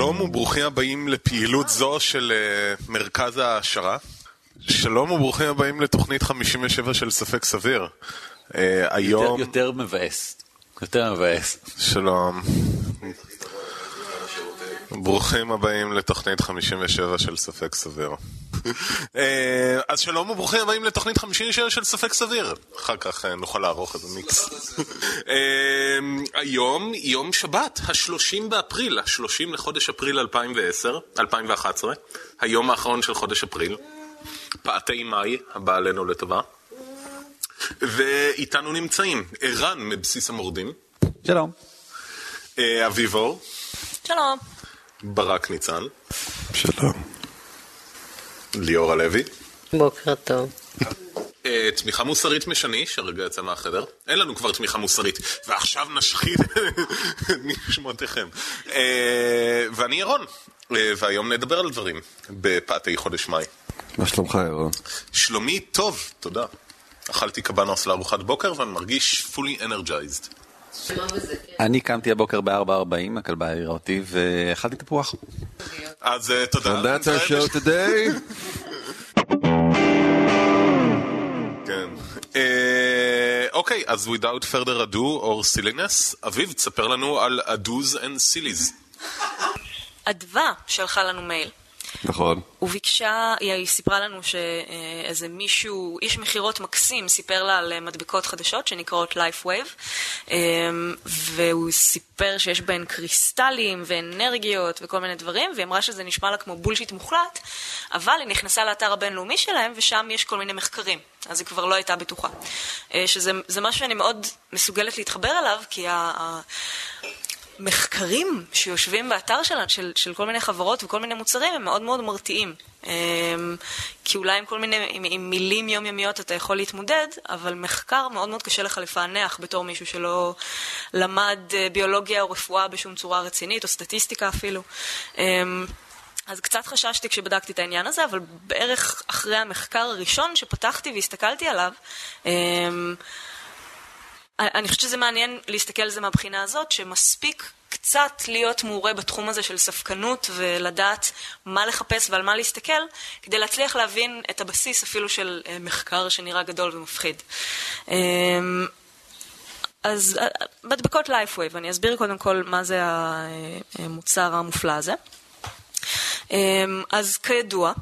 שלום וברוכים הבאים לפעילות זו של uh, מרכז ההעשרה. שלום וברוכים הבאים לתוכנית 57 של ספק סביר. Uh, היום... יותר, יותר מבאס. יותר מבאס. שלום. ברוכים הבאים לתוכנית 57 של ספק סביר. אה, אז שלום וברוכים הבאים לתוכנית 57 של ספק סביר. אחר כך אה, נוכל לערוך איזה מיקס. אה, היום יום שבת, ה-30 באפריל, ה-30 לחודש אפריל 2010, 2011, היום האחרון של חודש אפריל. פעתי מאי, הבא עלינו לטובה. ואיתנו נמצאים ערן מבסיס המורדים. שלום. אביבור. שלום. ברק ניצן. שלום. ליאור הלוי. בוקר טוב. אה, תמיכה מוסרית משני, שהרגע יצא מהחדר. אין לנו כבר תמיכה מוסרית, ועכשיו נשחית נשמותיכם. אה, ואני ירון, אה, והיום נדבר על דברים בפאתי חודש מאי. מה שלומך ירון? שלומי טוב, תודה. אכלתי קבנוס לארוחת בוקר ואני מרגיש fully energized. אני קמתי הבוקר ב-4.40, הכלבה העירה אותי, ואכלתי תפוח. אז תודה. So that's our show today. כן. אוקיי, אז without further ado or silliness, אביב, תספר לנו על ados and sillies. אדווה שלחה לנו מייל. נכון. וביקשה, היא סיפרה לנו שאיזה מישהו, איש מכירות מקסים, סיפר לה על מדבקות חדשות שנקראות LifeWave, והוא סיפר שיש בהן קריסטלים ואנרגיות וכל מיני דברים, והיא אמרה שזה נשמע לה כמו בולשיט מוחלט, אבל היא נכנסה לאתר הבינלאומי שלהם, ושם יש כל מיני מחקרים, אז היא כבר לא הייתה בטוחה. שזה משהו שאני מאוד מסוגלת להתחבר אליו, כי ה... מחקרים שיושבים באתר שלנו, של, של כל מיני חברות וכל מיני מוצרים, הם מאוד מאוד מרתיעים. כי אולי עם כל מיני, עם, עם מילים יומיומיות אתה יכול להתמודד, אבל מחקר מאוד מאוד קשה לך לפענח בתור מישהו שלא למד ביולוגיה או רפואה בשום צורה רצינית, או סטטיסטיקה אפילו. אז קצת חששתי כשבדקתי את העניין הזה, אבל בערך אחרי המחקר הראשון שפתחתי והסתכלתי עליו, אני חושבת שזה מעניין להסתכל על זה מהבחינה הזאת, שמספיק קצת להיות מעורה בתחום הזה של ספקנות ולדעת מה לחפש ועל מה להסתכל, כדי להצליח להבין את הבסיס אפילו של מחקר שנראה גדול ומפחיד. אז מדבקות LifeWave, אני אסביר קודם כל מה זה המוצר המופלא הזה. אז כידוע,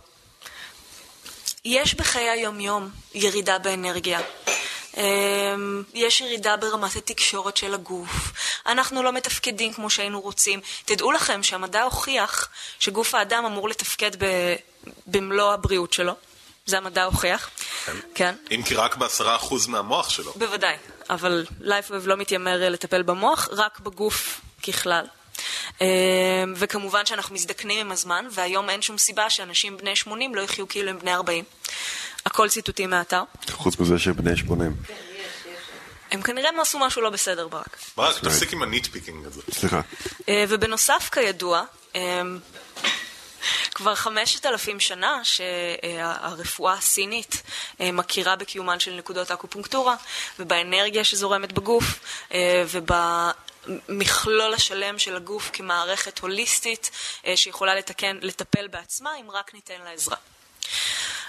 יש בחיי היום-יום ירידה באנרגיה. יש ירידה ברמת התקשורת של הגוף, אנחנו לא מתפקדים כמו שהיינו רוצים. תדעו לכם שהמדע הוכיח שגוף האדם אמור לתפקד במלוא הבריאות שלו. זה המדע הוכיח. כן. כן. אם כי רק בעשרה אחוז מהמוח שלו. בוודאי, אבל לייפוויב לא מתיימר לטפל במוח, רק בגוף ככלל. וכמובן שאנחנו מזדקנים עם הזמן, והיום אין שום סיבה שאנשים בני 80 לא יחיו כאילו הם בני 40. הכל ציטוטים מהאתר. חוץ מזה שהם בני 80. הם כנראה עשו משהו לא בסדר, ברק. ברק, תפסיק עם הניטפיקינג הזה. סליחה. ובנוסף, כידוע, כבר חמשת אלפים שנה שהרפואה הסינית מכירה בקיומן של נקודות אקופונקטורה ובאנרגיה שזורמת בגוף ובמכלול השלם של הגוף כמערכת הוליסטית שיכולה לתקן, לטפל בעצמה אם רק ניתן לה עזרה.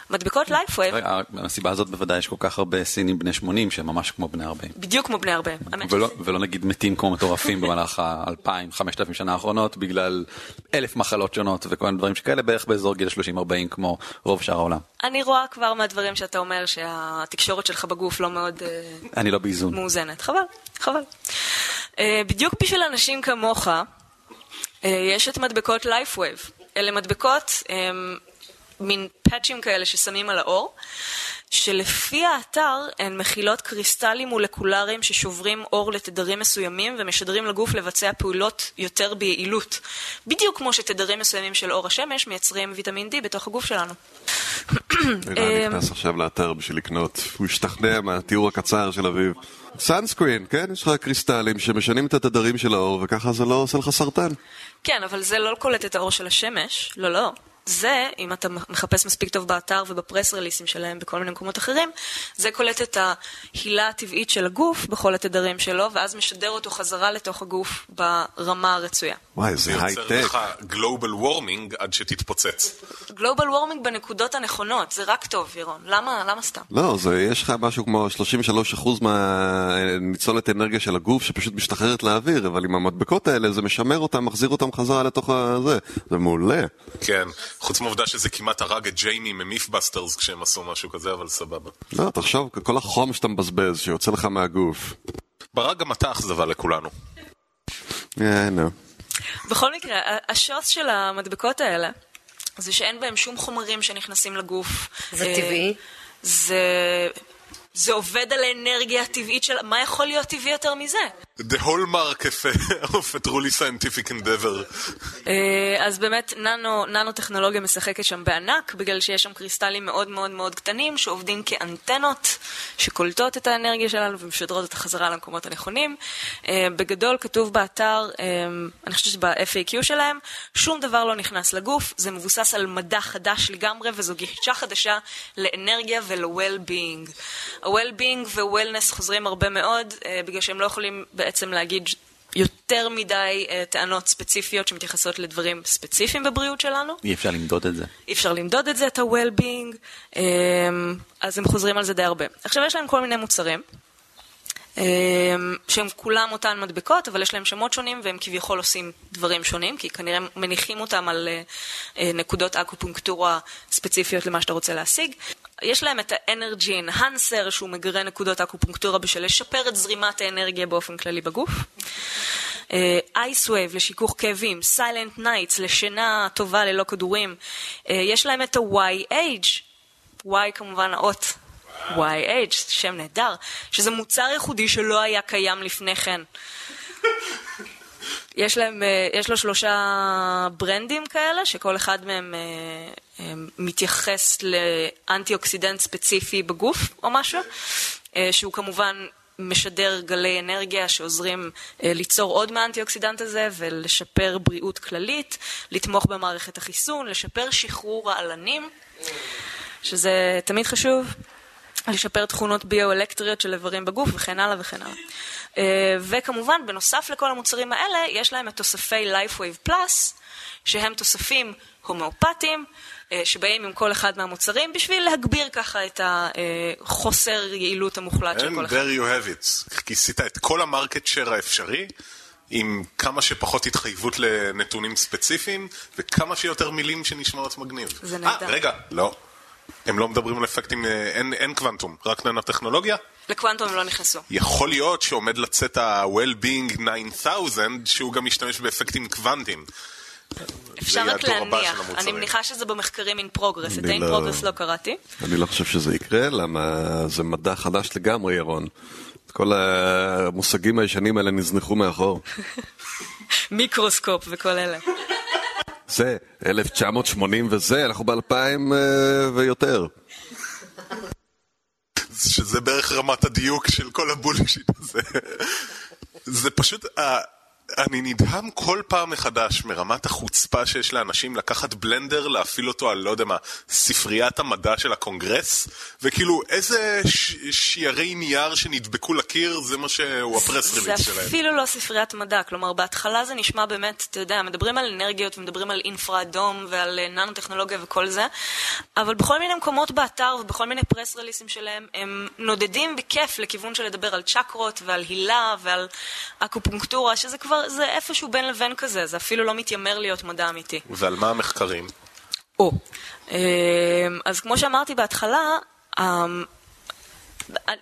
מדבקות LifeWave. מהסיבה הזאת בוודאי יש כל כך הרבה סינים בני 80 שהם ממש כמו בני 40. בדיוק כמו בני 40. ולא, ולא נגיד מתים כמו מטורפים במהלך ה-2,000-5,000 שנה האחרונות בגלל אלף מחלות שונות וכל מיני דברים שכאלה בערך באזור גיל 30-40 כמו רוב שאר העולם. אני רואה כבר מהדברים שאתה אומר שהתקשורת שלך בגוף לא מאוד אני לא באיזון. מאוזנת. חבל, חבל. בדיוק בשביל אנשים כמוך יש את מדבקות LifeWave. אלה מדבקות מין פאצ'ים כאלה ששמים על העור, שלפי האתר הן מכילות קריסטלים מולקולריים ששוברים אור לתדרים מסוימים ומשדרים לגוף לבצע פעולות יותר ביעילות. בדיוק כמו שתדרים מסוימים של אור השמש מייצרים ויטמין D בתוך הגוף שלנו. אני נכנס עכשיו לאתר בשביל לקנות, הוא השתכנע מהתיאור הקצר של אביב. sunscreen, כן? יש לך קריסטלים שמשנים את התדרים של האור וככה זה לא עושה לך סרטן. כן, אבל זה לא קולט את האור של השמש, לא, לא. זה, אם אתה מחפש מספיק טוב באתר וב press release ים שלהם בכל מיני מקומות אחרים, זה קולט את ההילה הטבעית של הגוף בכל התדרים שלו, ואז משדר אותו חזרה לתוך הגוף ברמה הרצויה. וואי, זה הייטק. זה יוצר לך global warming עד שתתפוצץ. גלובל וורמינג בנקודות הנכונות, זה רק טוב, ירון. למה, למה סתם? לא, זה, יש לך משהו כמו 33% מהניצולת אנרגיה של הגוף שפשוט משתחררת לאוויר, אבל עם המדבקות האלה זה משמר אותם, מחזיר אותם חזרה לתוך הזה. זה מעולה. כן, חוץ מהעובדה שזה כמעט הרג את ג'יימי ממיפבסטרס כשהם עשו משהו כזה, אבל סבבה. לא, תחשוב, כל החום שאתה מבזבז, שיוצא לך מהגוף. ברק גם אתה אכזבה לכולנו. כן, נו. בכל מקרה, השוס של המדבקות האלה, זה שאין בהם שום חומרים שנכנסים לגוף. זה טבעי? זה... זה עובד על האנרגיה הטבעית של... מה יכול להיות טבעי יותר מזה? The hallmark of a truly scientific endeavor. אה, אז באמת ננו, ננו טכנולוגיה משחקת שם בענק, בגלל שיש שם קריסטלים מאוד מאוד מאוד קטנים שעובדים כאנטנות שקולטות את האנרגיה שלנו ומשדרות אותה חזרה למקומות הנכונים. אה, בגדול כתוב באתר, אה, אני חושבת שב-FAQ שלהם, שום דבר לא נכנס לגוף, זה מבוסס על מדע חדש לגמרי וזו גישה חדשה לאנרגיה ול-well-being. ה-well-being ו-wellness חוזרים הרבה מאוד, בגלל שהם לא יכולים... בעצם להגיד יותר מדי uh, טענות ספציפיות שמתייחסות לדברים ספציפיים בבריאות שלנו. אי אפשר למדוד את זה. אי אפשר למדוד את זה, את ה-well-being, um, אז הם חוזרים על זה די הרבה. עכשיו יש להם כל מיני מוצרים. um, שהם כולם אותן מדבקות, אבל יש להם שמות שונים והם כביכול עושים דברים שונים, כי כנראה מניחים אותם על uh, uh, נקודות אקופונקטורה ספציפיות למה שאתה רוצה להשיג. יש להם את ה energy enhancer, שהוא מגרה נקודות אקופונקטורה בשביל לשפר את זרימת האנרגיה באופן כללי בגוף. IceWave uh, לשיכוך כאבים, Silent Nights לשינה טובה ללא כדורים. Uh, יש להם את ה-YH, Y כמובן האות YH, שם נהדר, שזה מוצר ייחודי שלא היה קיים לפני כן. יש להם, אה, יש לו שלושה ברנדים כאלה, שכל אחד מהם אה, אה, מתייחס לאנטי אוקסידנט ספציפי בגוף או משהו, שהוא כמובן משדר גלי אנרגיה שעוזרים ליצור עוד מהאנטי אוקסידנט הזה ולשפר בריאות כללית, לתמוך במערכת החיסון, לשפר שחרור רעלנים, שזה תמיד חשוב. לשפר תכונות ביו-אלקטריות של איברים בגוף וכן הלאה וכן הלאה. אה, וכמובן, בנוסף לכל המוצרים האלה, יש להם את תוספי LifeWave Plus, שהם תוספים הומאופטיים, אה, שבאים עם כל אחד מהמוצרים בשביל להגביר ככה את החוסר יעילות המוחלט של כל אחד. And there you have it. כיסית את כל המרקט שייר האפשרי. עם כמה שפחות התחייבות לנתונים ספציפיים וכמה שיותר מילים שנשמעות מגניב. זה נהדר. אה, רגע, לא. הם לא מדברים על אפקטים, אה, אין, אין קוונטום, רק ננו-טכנולוגיה? לקוונטום הם לא נכנסו. יכול להיות שעומד לצאת ה-Well-being 9000, שהוא גם משתמש באפקטים קוונטיים. אפשר רק להניח, אני מניחה שזה במחקרים in progress, את ה-in לא- progress לא קראתי. אני לא חושב שזה יקרה, למה זה מדע חדש לגמרי, ירון. כל המושגים הישנים האלה נזנחו מאחור. מיקרוסקופ וכל אלה. זה, 1980 וזה, אנחנו ב-2000 אה, ויותר. שזה בערך רמת הדיוק של כל הבולשיט הזה. זה פשוט, אני נדהם כל פעם מחדש מרמת החוצפה שיש לאנשים לקחת בלנדר, להפעיל אותו על, לא יודע מה, ספריית המדע של הקונגרס, וכאילו איזה ש- שיירי נייר שנדבקו לקיר, זה מה שהוא הפרס ריליס שלהם. זה אפילו לא ספריית מדע, כלומר בהתחלה זה נשמע באמת, אתה יודע, מדברים על אנרגיות ומדברים על אינפרה אדום ועל אה, ננו-טכנולוגיה וכל זה, אבל בכל מיני מקומות באתר ובכל מיני פרס ריליסים שלהם, הם נודדים בכיף לכיוון של לדבר על צ'קרות ועל הילה ועל אקופונקטורה, שזה כבר... זה איפשהו בין לבין כזה, זה אפילו לא מתיימר להיות מדע אמיתי. ועל מה המחקרים? או, אמ, אז כמו שאמרתי בהתחלה, אמ,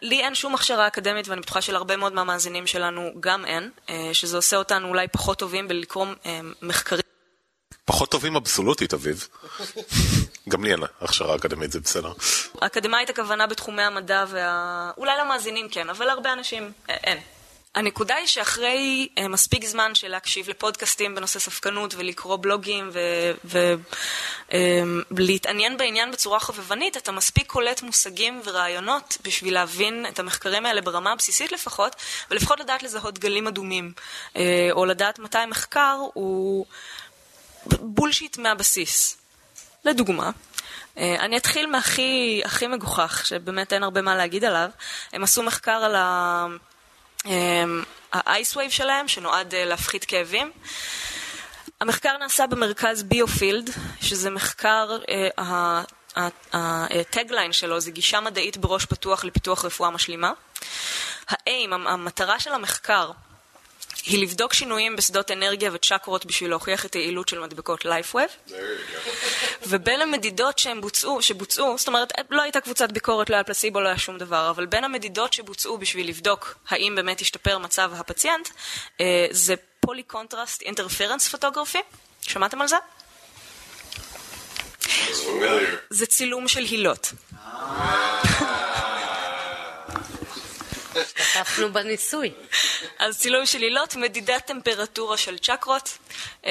לי אין שום הכשרה אקדמית, ואני בטוחה שלהרבה מאוד מהמאזינים שלנו גם אין, אה, שזה עושה אותנו אולי פחות טובים בלקרוא אמ, מחקרים. פחות טובים אבסולוטית, אביב. גם לי אין הכשרה אקדמית, זה בסדר. אקדמאית הכוונה בתחומי המדע וה... אולי למאזינים כן, אבל להרבה אנשים אה, אין. הנקודה היא שאחרי uh, מספיק זמן של להקשיב לפודקאסטים בנושא ספקנות ולקרוא בלוגים ולהתעניין אמ, בעניין בצורה חובבנית, אתה מספיק קולט מושגים ורעיונות בשביל להבין את המחקרים האלה ברמה הבסיסית לפחות, ולפחות לדעת לזהות גלים אדומים, uh, או לדעת מתי מחקר הוא בולשיט מהבסיס. לדוגמה, אה, אני אתחיל מהכי הכי מגוחך, שבאמת אין הרבה מה להגיד עליו. הם עשו מחקר על ה-ice wave שלהם, שנועד אה, להפחית כאבים. המחקר נעשה במרכז ביופילד, שזה מחקר, הטגליין שלו זה גישה מדעית בראש פתוח לפיתוח רפואה משלימה. האם, המטרה של המחקר היא לבדוק שינויים בשדות אנרגיה וצ'קרות בשביל להוכיח את היעילות של מדבקות LifeWave. ובין המדידות שהם בוצעו, שבוצעו, זאת אומרת, לא הייתה קבוצת ביקורת, לא היה פלסיבו, לא היה שום דבר, אבל בין המדידות שבוצעו בשביל לבדוק האם באמת השתפר מצב הפציינט, אה, זה poly contrast interference photography. שמעתם על זה? זה צילום של הילות. השתתפנו בניסוי. אז צילום של הילות, מדידת טמפרטורה של צ'קרות, אמ,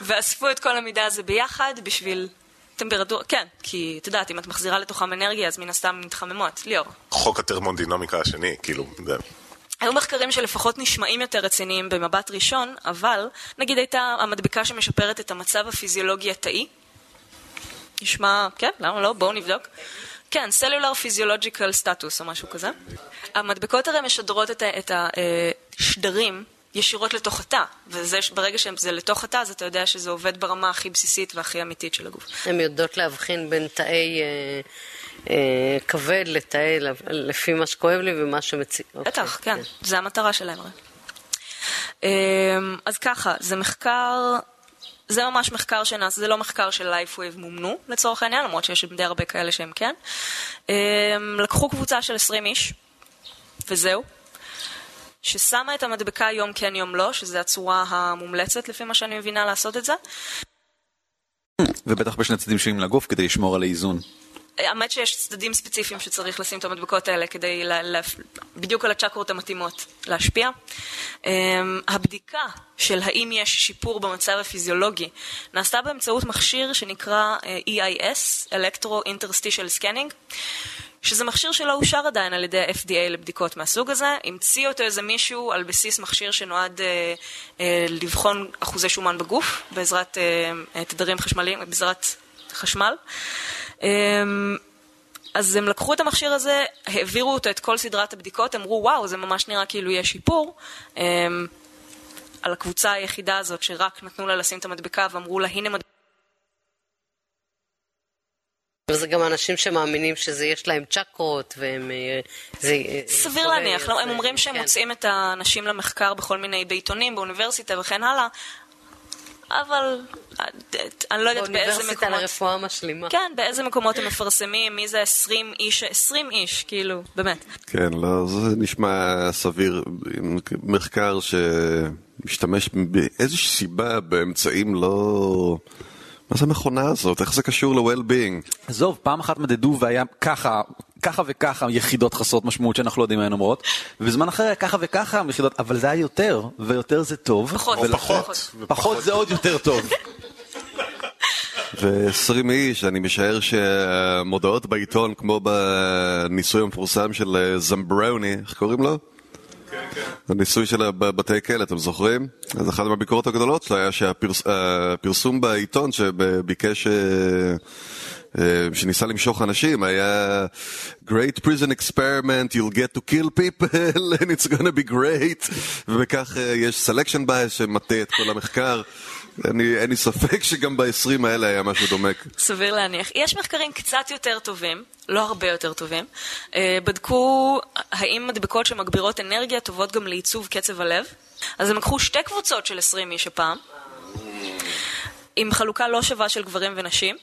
ואספו את כל המידע הזה ביחד בשביל טמפרטורה, כן, כי את יודעת, אם את מחזירה לתוכם אנרגיה, אז מן הסתם מתחממות. ליאור. חוק הטרמודינמיקה השני, כאילו, זה... היו מחקרים שלפחות נשמעים יותר רציניים במבט ראשון, אבל נגיד הייתה המדבקה שמשפרת את המצב הפיזיולוגי התאי. נשמע, כן, למה לא? בואו נבדוק. כן, סלולר פיזיולוג'יקל סטטוס או משהו כזה. המדבקות הרי משדרות את השדרים אה, ישירות לתוך התא, וברגע שזה לתוך התא, אז אתה יודע שזה עובד ברמה הכי בסיסית והכי אמיתית של הגוף. הן יודעות להבחין בין תאי אה, אה, כבד לתאי, לפי מה שכואב לי ומה שמציג. בטח, אוקיי, כן, כן, זה המטרה שלהם הרי. אז ככה, זה מחקר זה ממש מחקר שנעשה, זה לא מחקר של LifeWave מומנו לצורך העניין, למרות שיש די הרבה כאלה שהם כן. אמ, לקחו קבוצה של 20 איש, וזהו, ששמה את המדבקה יום כן יום לא, שזו הצורה המומלצת לפי מה שאני מבינה לעשות את זה. ובטח בשני צדדים שונים לגוף כדי לשמור על האיזון. האמת שיש צדדים ספציפיים שצריך לשים את המדבקות האלה כדי לה, לה, בדיוק על הצ'קרות המתאימות להשפיע. Um, הבדיקה של האם יש שיפור במצב הפיזיולוגי נעשתה באמצעות מכשיר שנקרא uh, EIS, Electro-Interstitial Scanning, שזה מכשיר שלא אושר עדיין על ידי ה-FDA לבדיקות מהסוג הזה. המציא אותו איזה מישהו על בסיס מכשיר שנועד uh, uh, לבחון אחוזי שומן בגוף בעזרת uh, תדרים חשמליים, בעזרת חשמל. אמ, אז הם לקחו את המכשיר הזה, העבירו אותו את כל סדרת הבדיקות, אמרו וואו, זה ממש נראה כאילו יש שיפור. אמ, על הקבוצה היחידה הזאת שרק נתנו לה לשים את המדבקה ואמרו לה הנה מדבקה. וזה גם אנשים שמאמינים שזה יש להם צ'קרות והם... אה, זה, אה, סביר להניח, לא, הם אומרים שהם כן. מוצאים את האנשים למחקר בכל מיני בעיתונים, באוניברסיטה וכן הלאה, אבל אני לא יודעת באיזה מקומות... באוניברסיטה לרפואה משלימה. כן, באיזה מקומות הם מפרסמים, מי זה 20 איש, 20 איש, כאילו, באמת. כן, לא, זה נשמע סביר. מחקר שמשתמש באיזושהי סיבה באמצעים לא... מה זה המכונה הזאת? איך זה קשור ל-well-being? עזוב, פעם אחת מדדו והיה ככה, ככה וככה יחידות חסרות משמעות שאנחנו לא יודעים מה הן אומרות, ובזמן אחר היה ככה וככה יחידות, אבל זה היה יותר, ויותר זה טוב. פחות, ולכן, פחות. פחות זה עוד יותר טוב. ו-20 איש, אני משער שהמודעות בעיתון, כמו בניסוי המפורסם של אה, זמברוני, איך קוראים לו? הניסוי של בתי כלא, אתם זוכרים? אז אחת מהביקורות הגדולות שלו היה שהפרסום בעיתון שביקש... אה, שניסה למשוך אנשים, היה Great prison experiment, you'll get to kill people and it's gonna be great ובכך אה, יש selection bias שמטה את כל המחקר אני, אין לי ספק שגם ב-20 האלה היה משהו דומה. סביר להניח. יש מחקרים קצת יותר טובים, לא הרבה יותר טובים. אה, בדקו האם מדבקות שמגבירות אנרגיה טובות גם לעיצוב קצב הלב. אז הם לקחו שתי קבוצות של 20 איש הפעם, עם חלוקה לא שווה של גברים ונשים.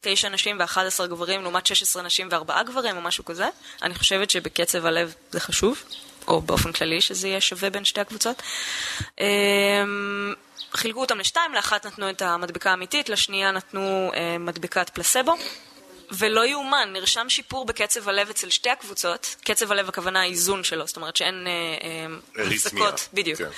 תשע נשים ו-11 גברים לעומת 16 נשים ו-4 גברים או משהו כזה. אני חושבת שבקצב הלב זה חשוב, או באופן כללי שזה יהיה שווה בין שתי הקבוצות. אמ, חילקו אותם לשתיים, לאחת נתנו את המדבקה האמיתית, לשנייה נתנו אה, מדבקת פלסבו. ולא יאומן, נרשם שיפור בקצב הלב אצל שתי הקבוצות, קצב הלב הכוונה האיזון שלו, זאת אומרת שאין אה, אה, הפסקות, בדיוק. כן.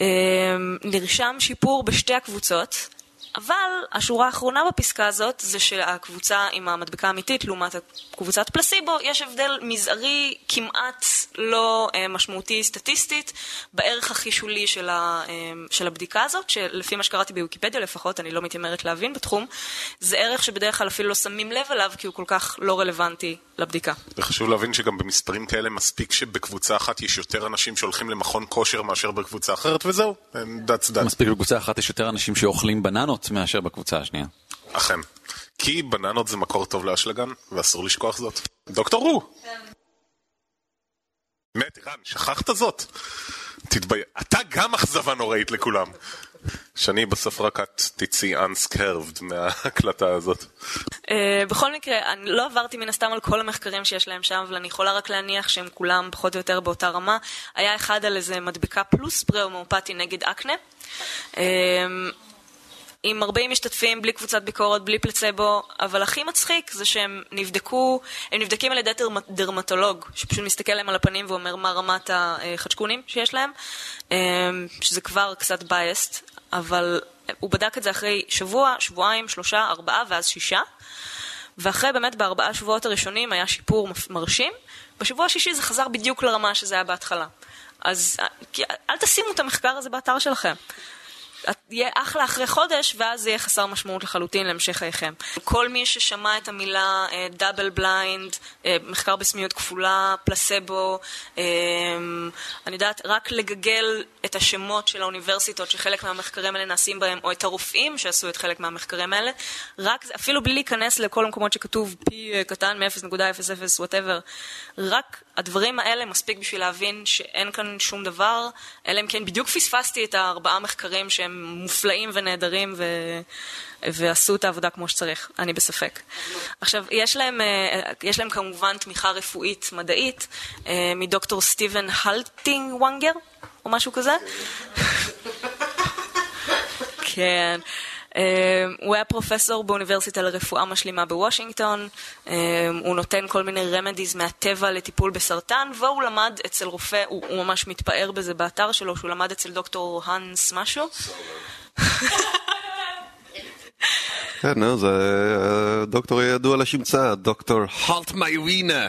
אה, נרשם שיפור בשתי הקבוצות, אבל השורה האחרונה בפסקה הזאת זה שהקבוצה עם המדבקה האמיתית לעומת קבוצת פלסיבו, יש הבדל מזערי כמעט לא אה, משמעותי סטטיסטית בערך הכי שולי של, ה, אה, של הבדיקה הזאת, שלפי מה שקראתי בוויקיפדיה לפחות, אני לא מתיימרת להבין בתחום, זה ערך שבדרך כלל אפילו לא שמים לב אליו כי הוא כל כך לא רלוונטי לבדיקה. וחשוב להבין שגם במספרים כאלה מספיק שבקבוצה אחת יש יותר אנשים שהולכים למכון כושר מאשר בקבוצה אחרת, וזהו, that's that. מספיק בקבוצה אחת יש יותר אנשים שאוכלים בננות מאשר בקבוצה השנייה. אכן. כי בננות זה מקור טוב לאשלגן, ואסור לשכוח זאת. דוקטור רו! באמת, ערן, שכחת זאת? תתבייש. אתה גם אכזבה נוראית לכולם. שני, בסוף רק את תצאי unscurved מההקלטה הזאת. Uh, בכל מקרה, אני לא עברתי מן הסתם על כל המחקרים שיש להם שם, אבל אני יכולה רק להניח שהם כולם פחות או יותר באותה רמה. היה אחד על איזה מדבקה פלוס ספרי הומאופתי נגד אקנה. עם 40 משתתפים, בלי קבוצת ביקורת, בלי פלצבו, אבל הכי מצחיק זה שהם נבדקו, הם נבדקים על ידי דרמטולוג, שפשוט מסתכל להם על הפנים ואומר מה רמת החדשקונים שיש להם, שזה כבר קצת biased, אבל הוא בדק את זה אחרי שבוע, שבועיים, שלושה, ארבעה ואז שישה, ואחרי באמת בארבעה שבועות הראשונים היה שיפור מרשים, בשבוע השישי זה חזר בדיוק לרמה שזה היה בהתחלה. אז אל תשימו את המחקר הזה באתר שלכם. יהיה אחלה אחרי חודש, ואז זה יהיה חסר משמעות לחלוטין להמשך חייכם. כל מי ששמע את המילה double uh, blind, uh, מחקר בסמיות כפולה, פלסבו, uh, אני יודעת, רק לגגל את השמות של האוניברסיטות שחלק מהמחקרים האלה נעשים בהם, או את הרופאים שעשו את חלק מהמחקרים האלה, רק, אפילו בלי להיכנס לכל המקומות שכתוב פי uh, קטן מ-0.00 whatever, רק הדברים האלה מספיק בשביל להבין שאין כאן שום דבר, אלא אם כן בדיוק פספסתי את הארבעה מחקרים שהם מופלאים ונהדרים ו... ועשו את העבודה כמו שצריך, אני בספק. עכשיו, יש להם, אה, יש להם כמובן תמיכה רפואית מדעית אה, מדוקטור סטיבן הלטינג וונגר, או משהו כזה. כן. Uh, הוא היה פרופסור באוניברסיטה לרפואה משלימה בוושינגטון, uh, הוא נותן כל מיני רמדיז מהטבע לטיפול בסרטן, והוא למד אצל רופא, הוא, הוא ממש מתפאר בזה באתר שלו, שהוא למד אצל דוקטור האנס משהו. כן, נו, זה דוקטור ידוע לשמצה, דוקטור הלטמיירינה.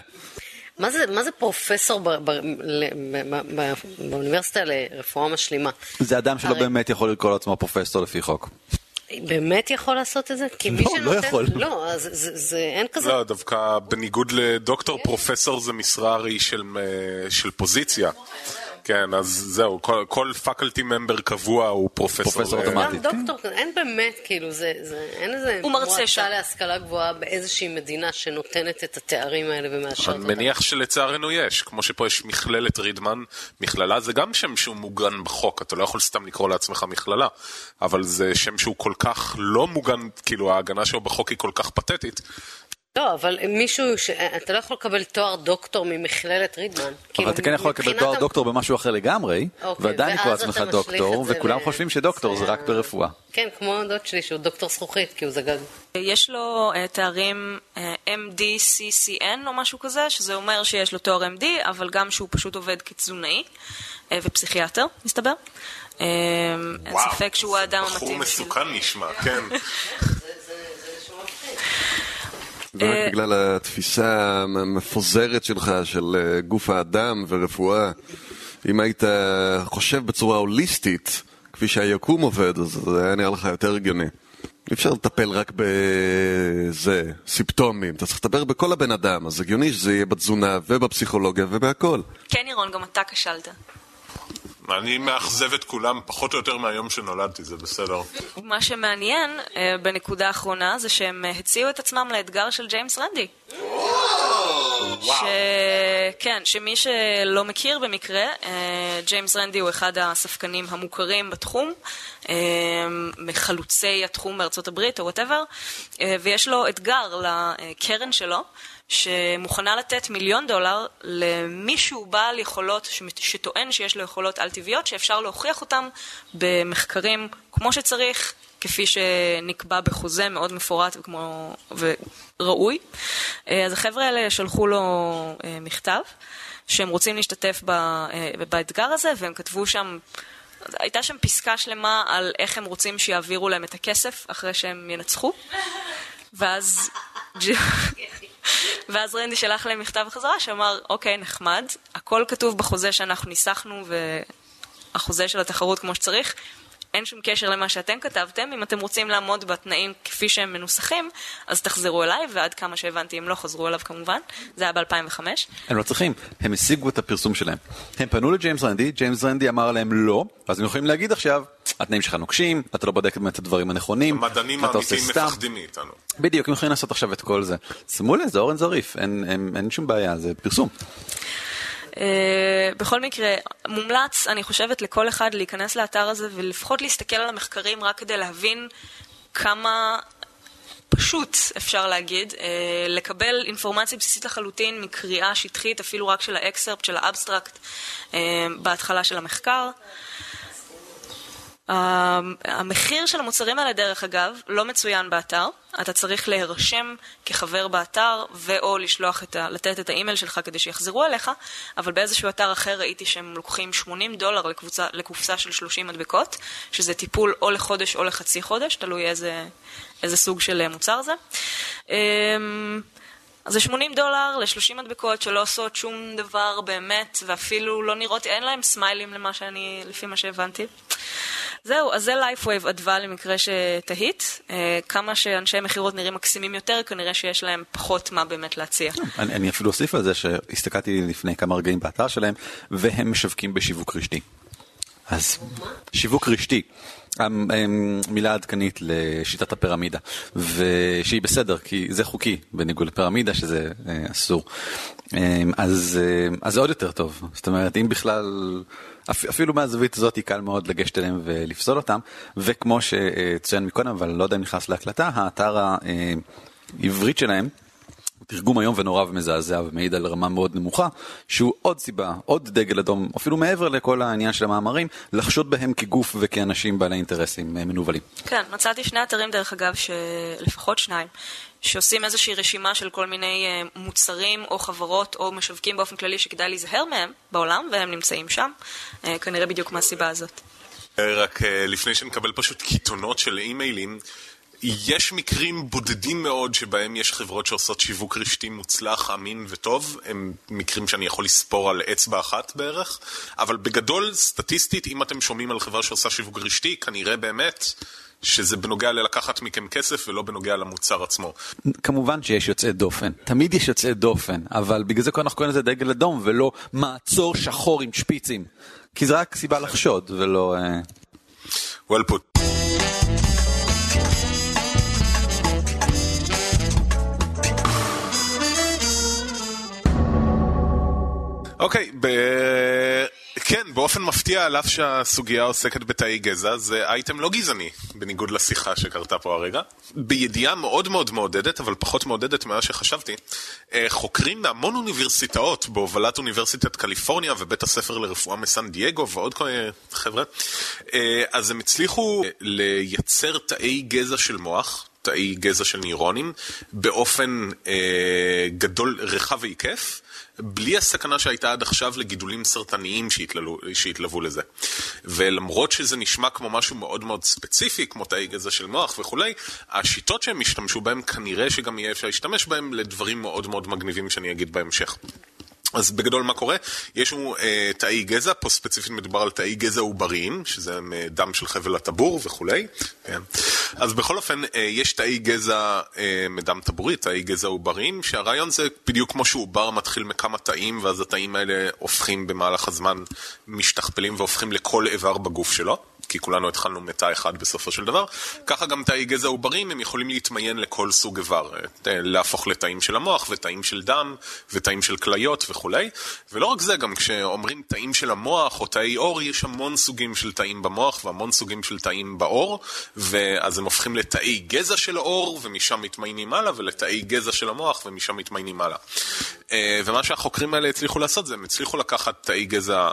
מה זה, מה זה פרופסור ב, ב, ל, ב, ב, באוניברסיטה לרפואה משלימה? זה אדם שלא הרי- באמת יכול לקרוא לעצמו פרופסור לפי חוק. באמת יכול לעשות את זה? כי מי לא, שנותן... לא יכול. לא, אז זה, זה, אין כזה... לא, דווקא בניגוד לדוקטור, פרופסור זה משרה הרי של, אה, של פוזיציה. כן, אז זהו, כל, כל פקולטי ממבר קבוע הוא פרופסור. פרופסור אה, אוטומטי. גם דוקטור, אין באמת, כאילו, זה, זה, אין איזה הוא מרצה שם. מועצה להשכלה גבוהה באיזושהי מדינה שנותנת את התארים האלה ומאשרת אני אותם. מניח שלצערנו יש, כמו שפה יש מכללת רידמן, מכללה זה גם שם שהוא מוגן בחוק, אתה לא יכול סתם לקרוא לעצמך מכללה, אבל זה שם שהוא כל כך לא מוגן, כאילו ההגנה שלו בחוק היא כל כך פתטית. לא, אבל מישהו, ש... אתה לא יכול לקבל תואר דוקטור ממכללת רידמן. אבל אתה כן יכול לקבל תואר ה- דוקטור במשהו אחר לגמרי, אוקיי, ועדיין לקרוא לעצמך אתה דוקטור, זה וכולם ל- חושבים שדוקטור זה רק ברפואה. כן, כמו דוד שלי שהוא דוקטור זכוכית, כי הוא זגג. יש לו uh, תארים uh, MD-CCN או משהו כזה, שזה אומר שיש לו תואר MD, אבל גם שהוא פשוט עובד כתזונאי uh, ופסיכיאטר, מסתבר. Uh, אין ספק שהוא האדם בחור המתאים. בשביל- מסוכן נשמע, כן. זה רק בגלל התפיסה המפוזרת שלך של אה, גוף האדם ורפואה. אם היית חושב בצורה הוליסטית, כפי שהיקום עובד, אז זה היה נראה לך יותר הגיוני. אי אפשר לטפל רק בזה, סימפטומים, אתה צריך לטפל בכל הבן אדם, אז הגיוני שזה יהיה בתזונה ובפסיכולוגיה ובהכל. כן, ירון, גם אתה כשלת. אני מאכזב את כולם פחות או יותר מהיום שנולדתי, זה בסדר. מה שמעניין אה, בנקודה האחרונה זה שהם הציעו את עצמם לאתגר של ג'יימס רנדי. ש... כן, שמי שלא מכיר במקרה, אה, ג'יימס רנדי הוא אחד הספקנים המוכרים בתחום, אה, מחלוצי התחום בארצות הברית או whatever, ויש לו אתגר לקרן שלו, שמוכנה לתת מיליון דולר למישהו בעל יכולות, שטוען שיש לו יכולות על-טבעיות, שאפשר להוכיח אותם במחקרים כמו שצריך, כפי שנקבע בחוזה מאוד מפורט וכמו, וראוי. אה, אז החבר'ה האלה שלחו לו אה, מכתב שהם רוצים להשתתף ב, אה, באתגר הזה, והם כתבו שם, הייתה שם פסקה שלמה על איך הם רוצים שיעבירו להם את הכסף אחרי שהם ינצחו, ואז... ואז רנדי שלח להם מכתב חזרה שאמר, אוקיי, נחמד, הכל כתוב בחוזה שאנחנו ניסחנו והחוזה של התחרות כמו שצריך. אין שום קשר למה שאתם כתבתם, אם אתם רוצים לעמוד בתנאים כפי שהם מנוסחים, אז תחזרו אליי, ועד כמה שהבנתי הם לא חזרו אליו כמובן, זה היה ב-2005. הם לא צריכים, הם השיגו את הפרסום שלהם. הם פנו לג'יימס רנדי, ג'יימס רנדי אמר להם לא, אז הם יכולים להגיד עכשיו, התנאים שלך נוקשים, אתה לא בודק את הדברים הנכונים, המדענים אתה עושה האמיתיים. מפחדים מאיתנו. בדיוק, הם יכולים לעשות עכשיו את כל זה. שימו לב, זה אורן זריף, אין, אין, אין שום בעיה, זה פרסום. Uh, בכל מקרה, מומלץ, אני חושבת, לכל אחד להיכנס לאתר הזה ולפחות להסתכל על המחקרים רק כדי להבין כמה פשוט, אפשר להגיד, uh, לקבל אינפורמציה בסיסית לחלוטין מקריאה שטחית, אפילו רק של ה excerpt, של ה abstract, uh, בהתחלה של המחקר. Uh, המחיר של המוצרים האלה, דרך אגב, לא מצוין באתר. אתה צריך להירשם כחבר באתר, ו/או לשלוח את ה... לתת את האימייל שלך כדי שיחזרו אליך, אבל באיזשהו אתר אחר ראיתי שהם לוקחים 80 דולר לקבוצה, לקופסה של 30 מדבקות, שזה טיפול או לחודש או לחצי חודש, תלוי איזה, איזה סוג של אה, מוצר זה. אמ, אז זה 80 דולר ל-30 מדבקות שלא עושות שום דבר באמת, ואפילו לא נראות, אין להם סמיילים למה שאני, לפי מה שהבנתי. זהו, אז זה LifeWave אדווה למקרה שתהית. אה, כמה שאנשי מכירות נראים מקסימים יותר, כנראה שיש להם פחות מה באמת להציע. אני, אני אפילו אוסיף על זה שהסתכלתי לפני כמה רגעים באתר שלהם, והם משווקים בשיווק רשתי. אז שיווק רשתי. המ- הם- מילה עדכנית לשיטת הפירמידה, ושהיא בסדר, כי זה חוקי, בניגוד לפירמידה שזה אה, אסור. אה, אז, זה עוד יותר טוב, זאת אומרת, אם בכלל, אפ, אפילו מהזווית הזאת קל מאוד לגשת אליהם ולפסול אותם, וכמו שצוין מקודם, אבל לא יודע אם נכנס להקלטה, האתר העברית שלהם, תרגום איום ונורא ומזעזע ומעיד על רמה מאוד נמוכה, שהוא עוד סיבה, עוד דגל אדום, אפילו מעבר לכל העניין של המאמרים, לחשוד בהם כגוף וכאנשים בעלי אינטרסים אה, מנוולים. כן, מצאתי שני אתרים דרך אגב, לפחות שניים, שעושים איזושהי רשימה של כל מיני אה, מוצרים או חברות או משווקים באופן כללי שכדאי להיזהר מהם בעולם, והם נמצאים שם, אה, כנראה בדיוק מהסיבה הזאת. רק לפני שנקבל פשוט קיתונות של אימיילים, יש מקרים בודדים מאוד שבהם יש חברות שעושות שיווק רשתי מוצלח, אמין וטוב, הם מקרים שאני יכול לספור על אצבע אחת בערך, אבל בגדול, סטטיסטית, אם אתם שומעים על חברה שעושה שיווק רשתי, כנראה באמת שזה בנוגע ללקחת מכם כסף ולא בנוגע למוצר עצמו. כמובן שיש יוצאי דופן, תמיד יש יוצאי דופן, אבל בגלל זה אנחנו קוראים לזה דגל אדום ולא מעצור שחור עם שפיצים. כי זה רק סיבה לחשוד ולא... אה, well put. אוקיי, ב... כן, באופן מפתיע, על אף שהסוגיה עוסקת בתאי גזע, זה אייטם לא גזעני, בניגוד לשיחה שקרתה פה הרגע. בידיעה מאוד מאוד מעודדת, אבל פחות מעודדת ממה שחשבתי, אה, חוקרים מהמון אוניברסיטאות, בהובלת אוניברסיטת קליפורניה ובית הספר לרפואה מסן דייגו ועוד כל מיני חבר'ה, אה, אז הם הצליחו אה, לייצר תאי גזע של מוח. תאי גזע של ניורונים באופן אה, גדול, רחב והיקף, בלי הסכנה שהייתה עד עכשיו לגידולים סרטניים שהתללו, שהתלוו לזה. ולמרות שזה נשמע כמו משהו מאוד מאוד ספציפי, כמו תאי גזע של מוח וכולי, השיטות שהם השתמשו בהם, כנראה שגם יהיה אפשר להשתמש בהם לדברים מאוד מאוד מגניבים שאני אגיד בהמשך. אז בגדול מה קורה? יש לנו אה, תאי גזע, פה ספציפית מדובר על תאי גזע עובריים, שזה אה, דם של חבל הטבור וכולי. כן. אז בכל אופן, אה, יש תאי גזע אה, מדם טבורי, תאי גזע עובריים, שהרעיון זה בדיוק כמו שעובר מתחיל מכמה תאים, ואז התאים האלה הופכים במהלך הזמן, משתכפלים והופכים לכל איבר בגוף שלו. כי כולנו התחלנו מתא אחד בסופו של דבר. ככה גם תאי גזע עוברים, הם יכולים להתמיין לכל סוג איבר, אה, להפוך לתאים של המוח ותאים של דם ותאים של כליות וכולי. ולא רק זה, גם כשאומרים תאים של המוח או תאי עור, יש המון סוגים של תאים במוח והמון סוגים של תאים בעור, ואז הם הופכים לתאי גזע של העור ומשם מתמיינים הלאה, ולתאי גזע של המוח ומשם מתמיינים הלאה. אה, ומה שהחוקרים האלה הצליחו לעשות זה הם הצליחו לקחת תאי גזע...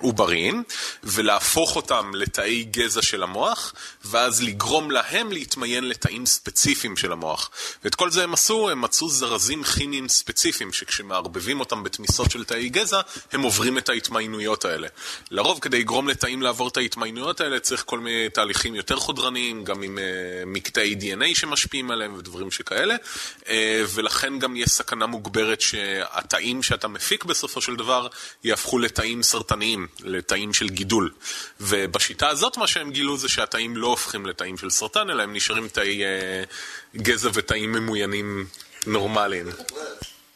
עובריים, ולהפוך אותם לתאי גזע של המוח, ואז לגרום להם להתמיין לתאים ספציפיים של המוח. ואת כל זה הם עשו, הם מצאו זרזים כימיים ספציפיים, שכשמערבבים אותם בתמיסות של תאי גזע, הם עוברים את ההתמיינויות האלה. לרוב, כדי לגרום לתאים לעבור את ההתמיינויות האלה, צריך כל מיני תהליכים יותר חודרניים, גם עם uh, מקטעי DNA שמשפיעים עליהם ודברים שכאלה, uh, ולכן גם יש סכנה מוגברת שהתאים שאתה מפיק בסופו של דבר יהפכו לתאים סרטניים, לתאים של גידול. ובשיטה הזאת מה שהם גילו זה שהתאים לא הופכים לתאים של סרטן, אלא הם נשארים תאי uh, גזע ותאים ממוינים נורמליים.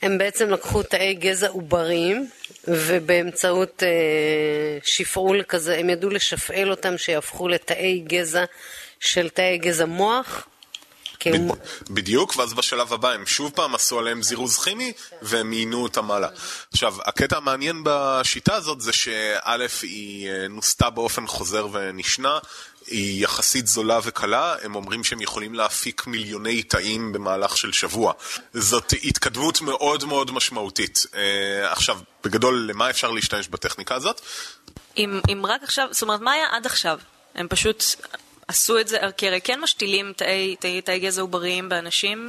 הם בעצם לקחו תאי גזע עובריים, ובאמצעות אה, שפעול כזה, הם ידעו לשפעל אותם שיהפכו לתאי גזע של תאי גזע מוח. הם- בדיוק, ואז בשלב הבא הם שוב פעם עשו עליהם זירוז כימי והם מיינו אותם הלאה. עכשיו, הקטע המעניין בשיטה הזאת זה שא' היא אה, נוסתה באופן חוזר ונשנה, היא יחסית זולה וקלה, הם אומרים שהם יכולים להפיק מיליוני תאים במהלך של שבוע. זאת התקדמות מאוד מאוד משמעותית. אה, עכשיו, בגדול, למה אפשר להשתמש בטכניקה הזאת? אם, אם רק עכשיו, זאת אומרת, מה היה עד עכשיו? הם פשוט עשו את זה, כי הרי כן משתילים תאי, תאי, תאי גזע עובריים באנשים.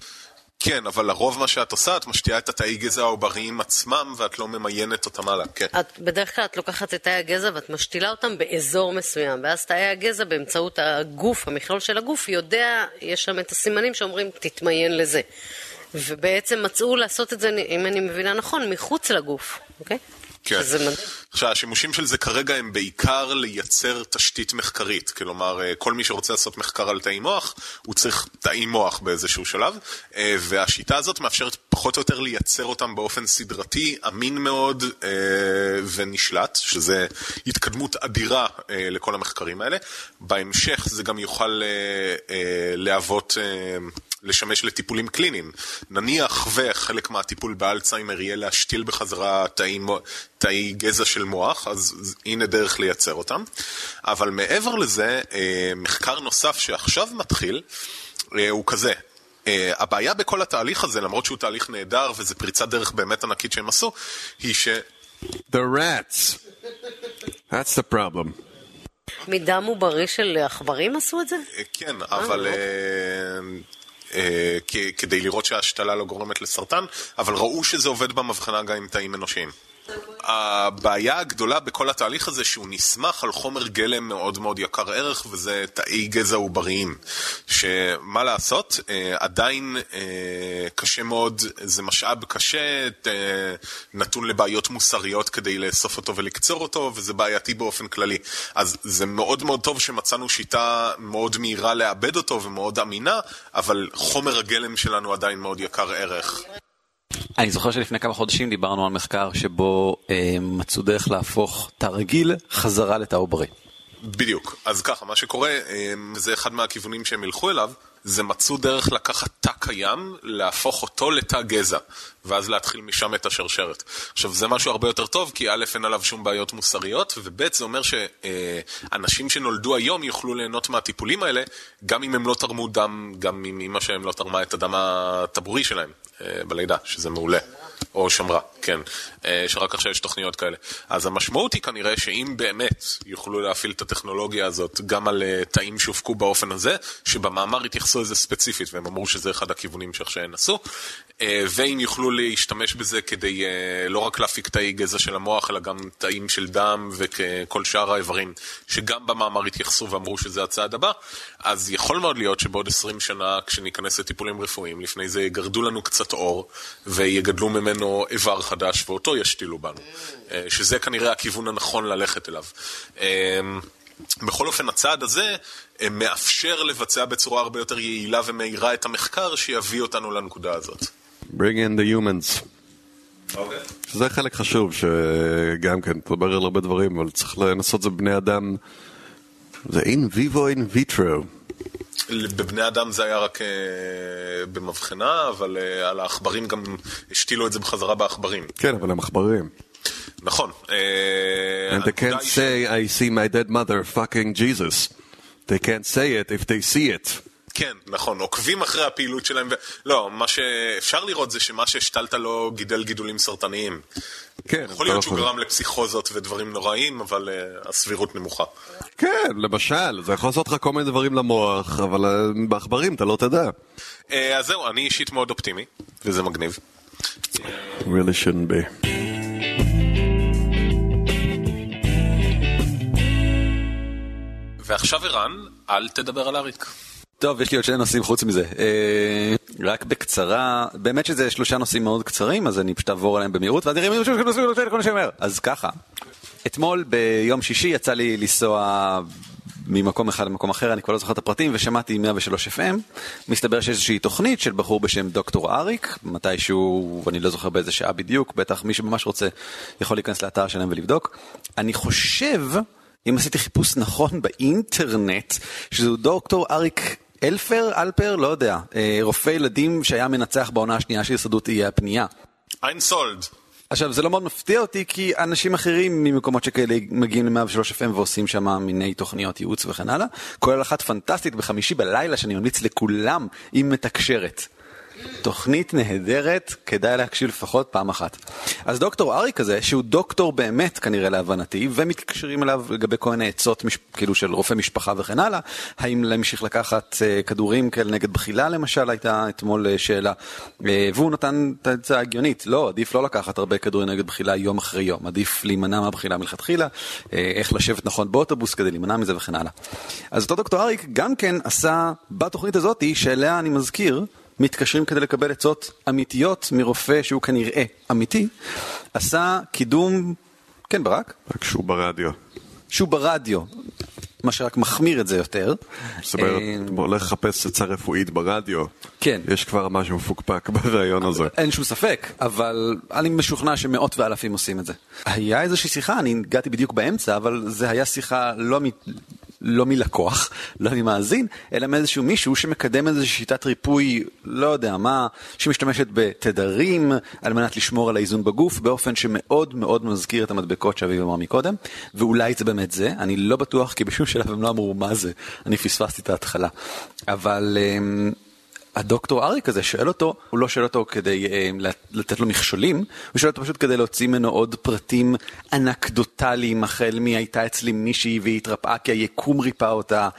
כן, אבל לרוב מה שאת עושה, את משתיעה את התאי גזע העובריים עצמם ואת לא ממיינת אותם הלאה, כן. את, בדרך כלל את לוקחת את תאי הגזע ואת משתילה אותם באזור מסוים, ואז תאי הגזע באמצעות הגוף, המכלול של הגוף, יודע, יש שם את הסימנים שאומרים תתמיין לזה. ובעצם מצאו לעשות את זה, אם אני מבינה נכון, מחוץ לגוף, אוקיי? כן. שזה מדהים. עכשיו, השימושים של זה כרגע הם בעיקר לייצר תשתית מחקרית. כלומר, אה, כל מי שרוצה לעשות מחקר על תאי מוח, הוא צריך תאי מוח באיזשהו שלב, אה, והשיטה הזאת מאפשרת פחות או יותר לייצר אותם באופן סדרתי, אמין מאוד אה, ונשלט, שזה התקדמות אדירה לכל המחקרים האלה. בהמשך זה גם יוכל להוות... לשמש לטיפולים קליניים. נניח וחלק מהטיפול באלצהיימר יהיה להשתיל בחזרה תאי, תאי גזע של מוח, אז הנה דרך לייצר אותם. אבל מעבר לזה, אה, מחקר נוסף שעכשיו מתחיל, אה, הוא כזה. אה, הבעיה בכל התהליך הזה, למרות שהוא תהליך נהדר וזו פריצת דרך באמת ענקית שהם עשו, היא ש... The rats. That's the problem. מדם עוברי של עכברים עשו את זה? אה, כן, אבל... כ- כדי לראות שההשתלה לא גורמת לסרטן, אבל ראו שזה עובד במבחנה גם עם תאים אנושיים. הבעיה הגדולה בכל התהליך הזה שהוא נסמך על חומר גלם מאוד מאוד יקר ערך וזה תאי גזע עובריים. שמה לעשות אה, עדיין אה, קשה מאוד זה משאב קשה אה, נתון לבעיות מוסריות כדי לאסוף אותו ולקצור אותו וזה בעייתי באופן כללי. אז זה מאוד מאוד טוב שמצאנו שיטה מאוד מהירה לעבד אותו ומאוד אמינה אבל חומר הגלם שלנו עדיין מאוד יקר ערך אני זוכר שלפני כמה חודשים דיברנו על מחקר שבו אה, מצאו דרך להפוך תא רגיל חזרה לתא עוברי. בדיוק. אז ככה, מה שקורה, אמ, זה אחד מהכיוונים שהם ילכו אליו, זה מצאו דרך לקחת תא קיים, להפוך אותו לתא גזע, ואז להתחיל משם את השרשרת. עכשיו, זה משהו הרבה יותר טוב, כי א', אין עליו שום בעיות מוסריות, וב', זה אומר שאנשים שנולדו היום יוכלו ליהנות מהטיפולים האלה, גם אם הם לא תרמו דם, גם אם אמא שלהם לא תרמה את הדם הטבורי שלהם אה, בלידה, שזה מעולה. או שמרה, כן, אה, שרק עכשיו יש תוכניות כאלה. אז המשמעות היא כנראה שאם באמת יוכלו להפעיל את הטכנולוגיה הזאת גם על אה, תאים שהופקו באופן הזה, שבמאמר התייחסו לזה ספציפית, והם אמרו שזה אחד הכיוונים שהם עשו, אה, ואם יוכלו להשתמש בזה כדי לא רק להפיק תאי גזע של המוח, אלא גם תאים של דם וכל שאר האיברים, שגם במאמר התייחסו ואמרו שזה הצעד הבא, אז יכול מאוד להיות שבעוד 20 שנה, כשניכנס לטיפולים רפואיים, לפני זה יגרדו לנו קצת אור, ויגדלו ממנו איבר חדש, ואותו ישתילו בנו. אה, שזה כנראה הכיוון הנכון ללכת אליו. אה, בכל אופן, הצעד הזה אה, מאפשר לבצע בצורה הרבה יותר יעילה ומהירה את המחקר שיביא אותנו לנקודה הזאת. Bring in the humans. שזה חלק חשוב, שגם כן, תדבר על הרבה דברים, אבל צריך לנסות את זה בבני אדם. זה in vivo in vitro. בבני אדם זה היה רק אה, במבחנה, אבל אה, על העכברים גם השתילו את זה בחזרה בעכברים. כן, אבל הם עכברים. נכון. אה, And they can't say, I see my dead mother fucking Jesus. They can't say it if they see it. כן, נכון, עוקבים אחרי הפעילות שלהם, ו... לא, מה שאפשר לראות זה שמה שהשתלת לו גידל גידולים סרטניים. כן, יכול להיות שהוא גרם לפסיכוזות ודברים נוראים, אבל uh, הסבירות נמוכה. כן, למשל, זה יכול לעשות לך כל מיני דברים למוח, אבל אה, בעכברים אתה לא תדע. Uh, אז זהו, אני אישית מאוד אופטימי, וזה מגניב. really shouldn't be. ועכשיו ערן, אל תדבר על אריק. טוב, יש לי עוד שני נושאים חוץ מזה. אה, רק בקצרה, באמת שזה שלושה נושאים מאוד קצרים, אז אני פשוט אעבור עליהם במהירות, ואז נראה אם מישהו נושאים כל מה שאני אומר. אז ככה, אתמול ביום שישי יצא לי לנסוע ממקום אחד למקום אחר, אני כבר לא זוכר את הפרטים, ושמעתי 103 FM. מסתבר שיש איזושהי תוכנית של בחור בשם דוקטור אריק, מתישהו, אני לא זוכר באיזה שעה בדיוק, בטח מי שממש רוצה יכול להיכנס לאתר שלהם ולבדוק. אני חושב... אם עשיתי חיפוש נכון באינטרנט, שזהו דוקטור אריק אלפר, אלפר, לא יודע, אה, רופא ילדים שהיה מנצח בעונה השנייה של יסודות איי הפנייה. אינסולד. עכשיו, זה לא מאוד מפתיע אותי, כי אנשים אחרים ממקומות שכאלה מגיעים ל-103 FM ועושים שם מיני תוכניות ייעוץ וכן הלאה, כולל אחת פנטסטית בחמישי בלילה שאני ממליץ לכולם, היא מתקשרת. תוכנית נהדרת, כדאי להקשיב לפחות פעם אחת. אז דוקטור אריק הזה, שהוא דוקטור באמת כנראה להבנתי, ומתקשרים אליו לגבי כל מיני עצות מש... כאילו של רופא משפחה וכן הלאה, האם להמשיך לקחת uh, כדורים כאלה נגד בחילה למשל, הייתה אתמול uh, שאלה. Uh, והוא נתן את העצה ההגיונית, לא, עדיף לא לקחת הרבה כדורים נגד בחילה יום אחרי יום, עדיף להימנע מהבחילה מלכתחילה, uh, איך לשבת נכון באוטובוס כדי להימנע מזה וכן הלאה. אז אותו דוקטור אריק גם כן עשה בתוכנית הזאתי, שאליה אני מזכיר, מתקשרים כדי לקבל עצות אמיתיות מרופא שהוא כנראה אמיתי, עשה קידום, כן ברק? רק שהוא ברדיו. שהוא ברדיו, מה שרק מחמיר את זה יותר. זאת אומרת, אתה הולך לחפש עצה רפואית ברדיו. כן. יש כבר משהו מפוקפק ברעיון הזה. אין שום ספק, אבל אני משוכנע שמאות ואלפים עושים את זה. היה איזושהי שיחה, אני הגעתי בדיוק באמצע, אבל זה היה שיחה לא מ... לא מלקוח, לא ממאזין, אלא מאיזשהו מישהו שמקדם איזושהי שיטת ריפוי, לא יודע מה, שמשתמשת בתדרים על מנת לשמור על האיזון בגוף, באופן שמאוד מאוד מזכיר את המדבקות שאביב אמר מקודם, ואולי זה באמת זה, אני לא בטוח, כי בשום שלב הם לא אמרו מה זה, אני פספסתי את ההתחלה. אבל... הדוקטור אריק הזה שואל אותו, הוא לא שואל אותו כדי אה, לתת לו מכשולים, הוא שואל אותו פשוט כדי להוציא ממנו עוד פרטים אנקדוטליים, החל מי הייתה אצלי מישהי והיא התרפאה כי היקום ריפא אותה.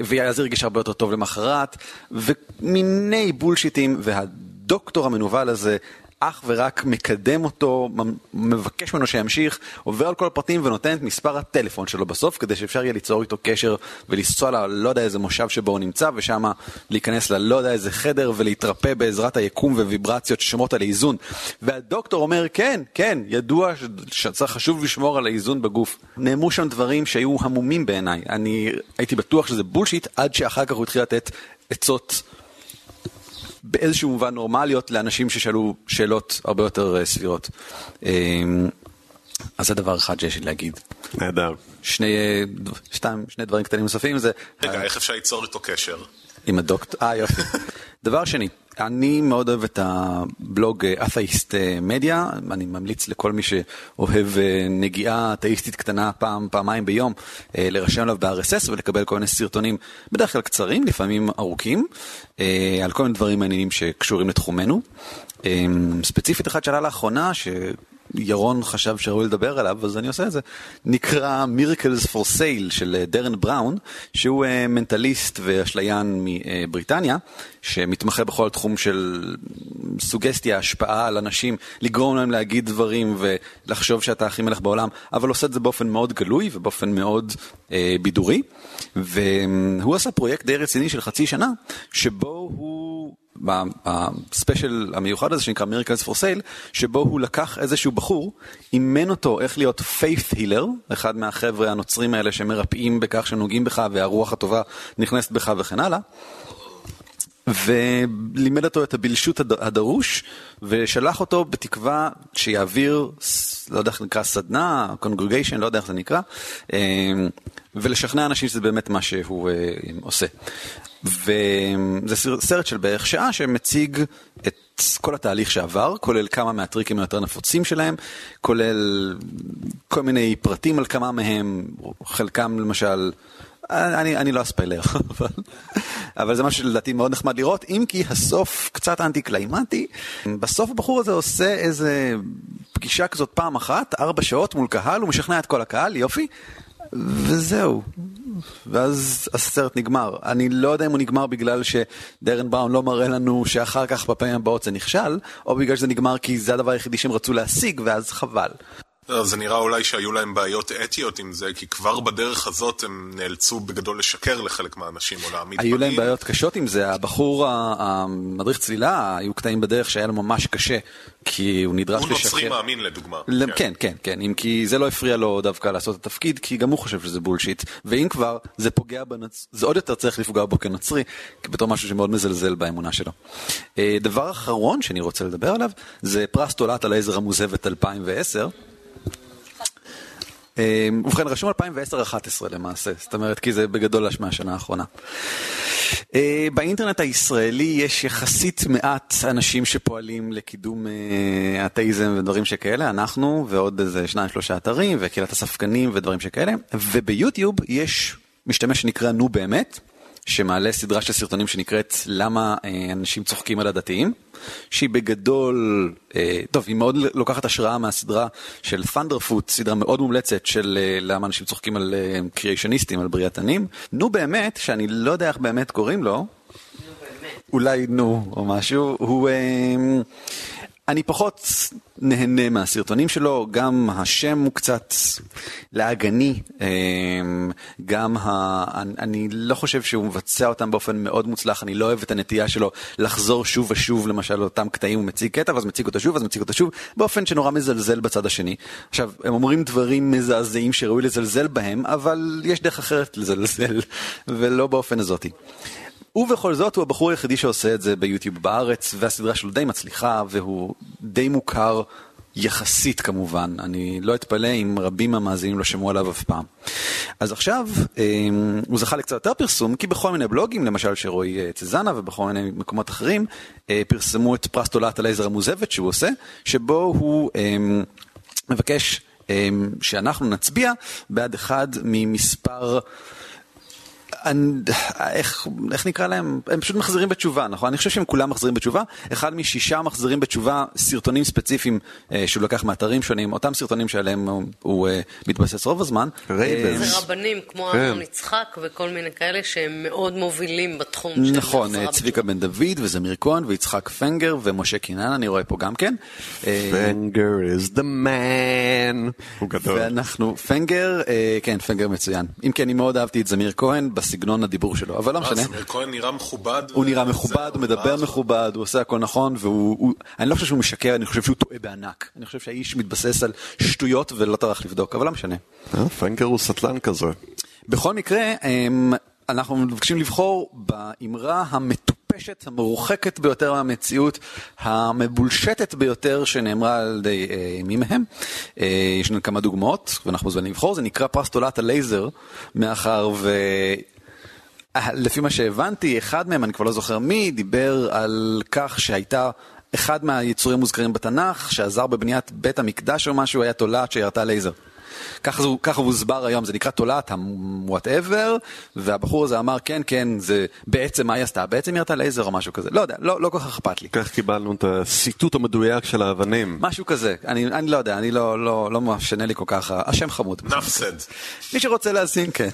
ואז הרגיש הרבה יותר טוב למחרת, ומיני בולשיטים, והדוקטור המנוול הזה אך ורק מקדם אותו, מבקש ממנו שימשיך, עובר על כל הפרטים ונותן את מספר הטלפון שלו בסוף, כדי שאפשר יהיה ליצור איתו קשר ולנסוע ללא יודע איזה מושב שבו הוא נמצא, ושם להיכנס ללא יודע איזה חדר ולהתרפא בעזרת היקום וויברציות ששומרות על האיזון. והדוקטור אומר, כן, כן, ידוע שצריך חשוב לשמור על האיזון בגוף. נאמרו שם דברים שהיו המומים בעיניי. אני הייתי בטוח שזה בולשיט, עד שאחר כך הוא התחיל לתת עצות. באיזשהו מובן נורמליות לאנשים ששאלו שאלות הרבה יותר אה, סבירות. אמ, אז זה דבר אחד שיש לי להגיד. נהדר. שני, אה, שתיים, שני דברים קטנים נוספים זה... רגע, איך אפשר ליצור איתו קשר? עם הדוקטור, אה יופי. דבר שני, אני מאוד אוהב את הבלוג אתאיסט מדיה, אני ממליץ לכל מי שאוהב אה, נגיעה אתאיסטית קטנה פעם, פעמיים ביום, אה, להירשם עליו ב-RSS ולקבל כל מיני סרטונים, בדרך כלל קצרים, לפעמים ארוכים, אה, על כל מיני דברים מעניינים שקשורים לתחומנו. ספציפית אחד שעלה לאחרונה, ש... ירון חשב שראוי לדבר עליו, אז אני עושה את זה. נקרא Miracles for Sale של דרן בראון, שהוא מנטליסט ואשליין מבריטניה, שמתמחה בכל התחום של סוגסטיה, השפעה על אנשים, לגרום להם להגיד דברים ולחשוב שאתה הכי מלך בעולם, אבל עושה את זה באופן מאוד גלוי ובאופן מאוד אה, בידורי. והוא עשה פרויקט די רציני של חצי שנה, שבו הוא... ב special המיוחד הזה שנקרא Miracles for Sale, שבו הוא לקח איזשהו בחור, אימן אותו איך להיות faith healer, אחד מהחבר'ה הנוצרים האלה שמרפאים בכך שנוגעים בך והרוח הטובה נכנסת בך וכן הלאה. ולימד אותו את הבלשות הדרוש, ושלח אותו בתקווה שיעביר, לא יודע איך נקרא, סדנה, congregation, לא יודע איך זה נקרא, אמ, ולשכנע אנשים שזה באמת מה שהוא אה, עושה. וזה סרט של בערך שעה שמציג את כל התהליך שעבר, כולל כמה מהטריקים היותר נפוצים שלהם, כולל כל מיני פרטים על כמה מהם, חלקם למשל... אני, אני לא אספיילר, אבל, אבל זה משהו שלדעתי מאוד נחמד לראות, אם כי הסוף קצת אנטי קליימטי. בסוף הבחור הזה עושה איזה פגישה כזאת פעם אחת, ארבע שעות מול קהל, הוא משכנע את כל הקהל, יופי, וזהו. ואז הסרט נגמר. אני לא יודע אם הוא נגמר בגלל שדרן בראון לא מראה לנו שאחר כך בפעמים הבאות זה נכשל, או בגלל שזה נגמר כי זה הדבר היחידי שהם רצו להשיג, ואז חבל. זה נראה אולי שהיו להם בעיות אתיות עם זה, כי כבר בדרך הזאת הם נאלצו בגדול לשקר לחלק מהאנשים או להעמיד היו להם פנים. בעיות קשות עם זה, הבחור, המדריך צלילה, היו קטעים בדרך שהיה לו ממש קשה, כי הוא נדרש הוא לשקר. נוצרי מאמין לדוגמה. ל- כן, כן, כן, אם כי זה לא הפריע לו דווקא לעשות את התפקיד, כי גם הוא חושב שזה בולשיט, ואם כבר, זה פוגע בנצ... זה עוד יותר צריך לפגוע בו כנוצרי, בתור משהו שמאוד מזלזל באמונה שלו. אה, דבר אחרון שאני רוצה לדבר עליו, זה פרס תולעת הלייזר המוזבת 2010. אה, ובכן, רשום 2010-2011 למעשה, זאת אומרת, כי זה בגדול מהשנה האחרונה. אה, באינטרנט הישראלי יש יחסית מעט אנשים שפועלים לקידום אה, אתאיזם ודברים שכאלה, אנחנו ועוד איזה שניים שלושה אתרים וקהילת הספקנים ודברים שכאלה, וביוטיוב יש משתמש שנקרא נו באמת, שמעלה סדרה של סרטונים שנקראת למה אה, אנשים צוחקים על הדתיים, שהיא בגדול, אה, טוב, היא מאוד לוקחת השראה מהסדרה של Thunderfoot, סדרה מאוד מומלצת של אה, למה אנשים צוחקים על אה, קריאיישניסטים, על בריאתנים. נו באמת, שאני לא יודע איך באמת קוראים לו, אולי נו או משהו, הוא... אני פחות נהנה מהסרטונים שלו, גם השם הוא קצת לעגני, אה, גם ה... אני לא חושב שהוא מבצע אותם באופן מאוד מוצלח, אני לא אוהב את הנטייה שלו לחזור שוב ושוב למשל לאותם קטעים, הוא מציג קטע ואז מציג אותו שוב, אז מציג אותו שוב, באופן שנורא מזלזל בצד השני. עכשיו, הם אומרים דברים מזעזעים שראוי לזלזל בהם, אבל יש דרך אחרת לזלזל, ולא באופן הזאתי. ובכל זאת הוא הבחור היחידי שעושה את זה ביוטיוב בארץ, והסדרה שלו די מצליחה, והוא די מוכר יחסית כמובן. אני לא אתפלא אם רבים מהמאזינים לא שמעו עליו אף פעם. אז עכשיו אה, הוא זכה לקצת יותר פרסום, כי בכל מיני בלוגים, למשל של רועי אה, צזנה ובכל מיני מקומות אחרים, אה, פרסמו את פרס תולעת הלייזר המוזבת שהוא עושה, שבו הוא אה, מבקש אה, שאנחנו נצביע בעד אחד ממספר... איך, איך נקרא להם? הם פשוט מחזירים בתשובה, נכון? אני חושב שהם כולם מחזירים בתשובה. אחד משישה מחזירים בתשובה סרטונים ספציפיים אה, שהוא לקח מאתרים שונים, אותם סרטונים שעליהם הוא, הוא אה, מתבסס רוב הזמן. רבנים. אה, זה רבנים כמו כן. אמנון יצחק וכל מיני כאלה שהם מאוד מובילים בתחום של נכון, החזרה אה, צביקה בן דוד וזמיר כהן ויצחק פנגר ומשה קינן, אני רואה פה גם כן. אה, פנגר is the man. הוא גדול. ואנחנו, פנגר, אה, כן, פנגר מצוין. אם כי אני מאוד אהבתי את זמיר כהן בסגנון הדיבור שלו, אבל לא אה, משנה. זמיר כהן נראה מכובד. הוא נראה מכובד, הוא מדבר? מכובד, הוא עושה הכל נכון, והוא... הוא- אני לא חושב שהוא משקר, אני חושב שהוא טועה בענק. אני חושב שהאיש מתבסס על שטויות ולא טרח לבדוק, אבל לא משנה. אה, פנקר הוא סטלן כזה. בכל מקרה, אמ, אנחנו מבקשים לבחור באמרה המטופשת, המרוחקת ביותר מהמציאות, המבולשטת ביותר שנאמרה על ידי אה, מי מהם. אה, יש לנו כמה דוגמאות, ואנחנו מוזמנים לבחור, זה נקרא פרס תולעת הלייזר, מאחר ו... לפי מה שהבנתי, אחד מהם, אני כבר לא זוכר מי, דיבר על כך שהייתה אחד מהיצורים מוזכרים בתנ"ך, שעזר בבניית בית המקדש או משהו, היה תולעת שירתה לייזר. ככה, זו, ככה הוא הוסבר היום, זה נקרא תולעת ה- whatever, והבחור הזה אמר, כן, כן, זה בעצם מה היא עשתה? בעצם היא ירתה לייזר או משהו כזה. לא יודע, לא, לא כל כך אכפת לי. כך קיבלנו את הסיתות המדויק של האבנים. משהו כזה, אני, אני לא יודע, אני לא, לא, לא משנה לי כל כך, השם חמוד. said. מי שרוצה להאזין, כן.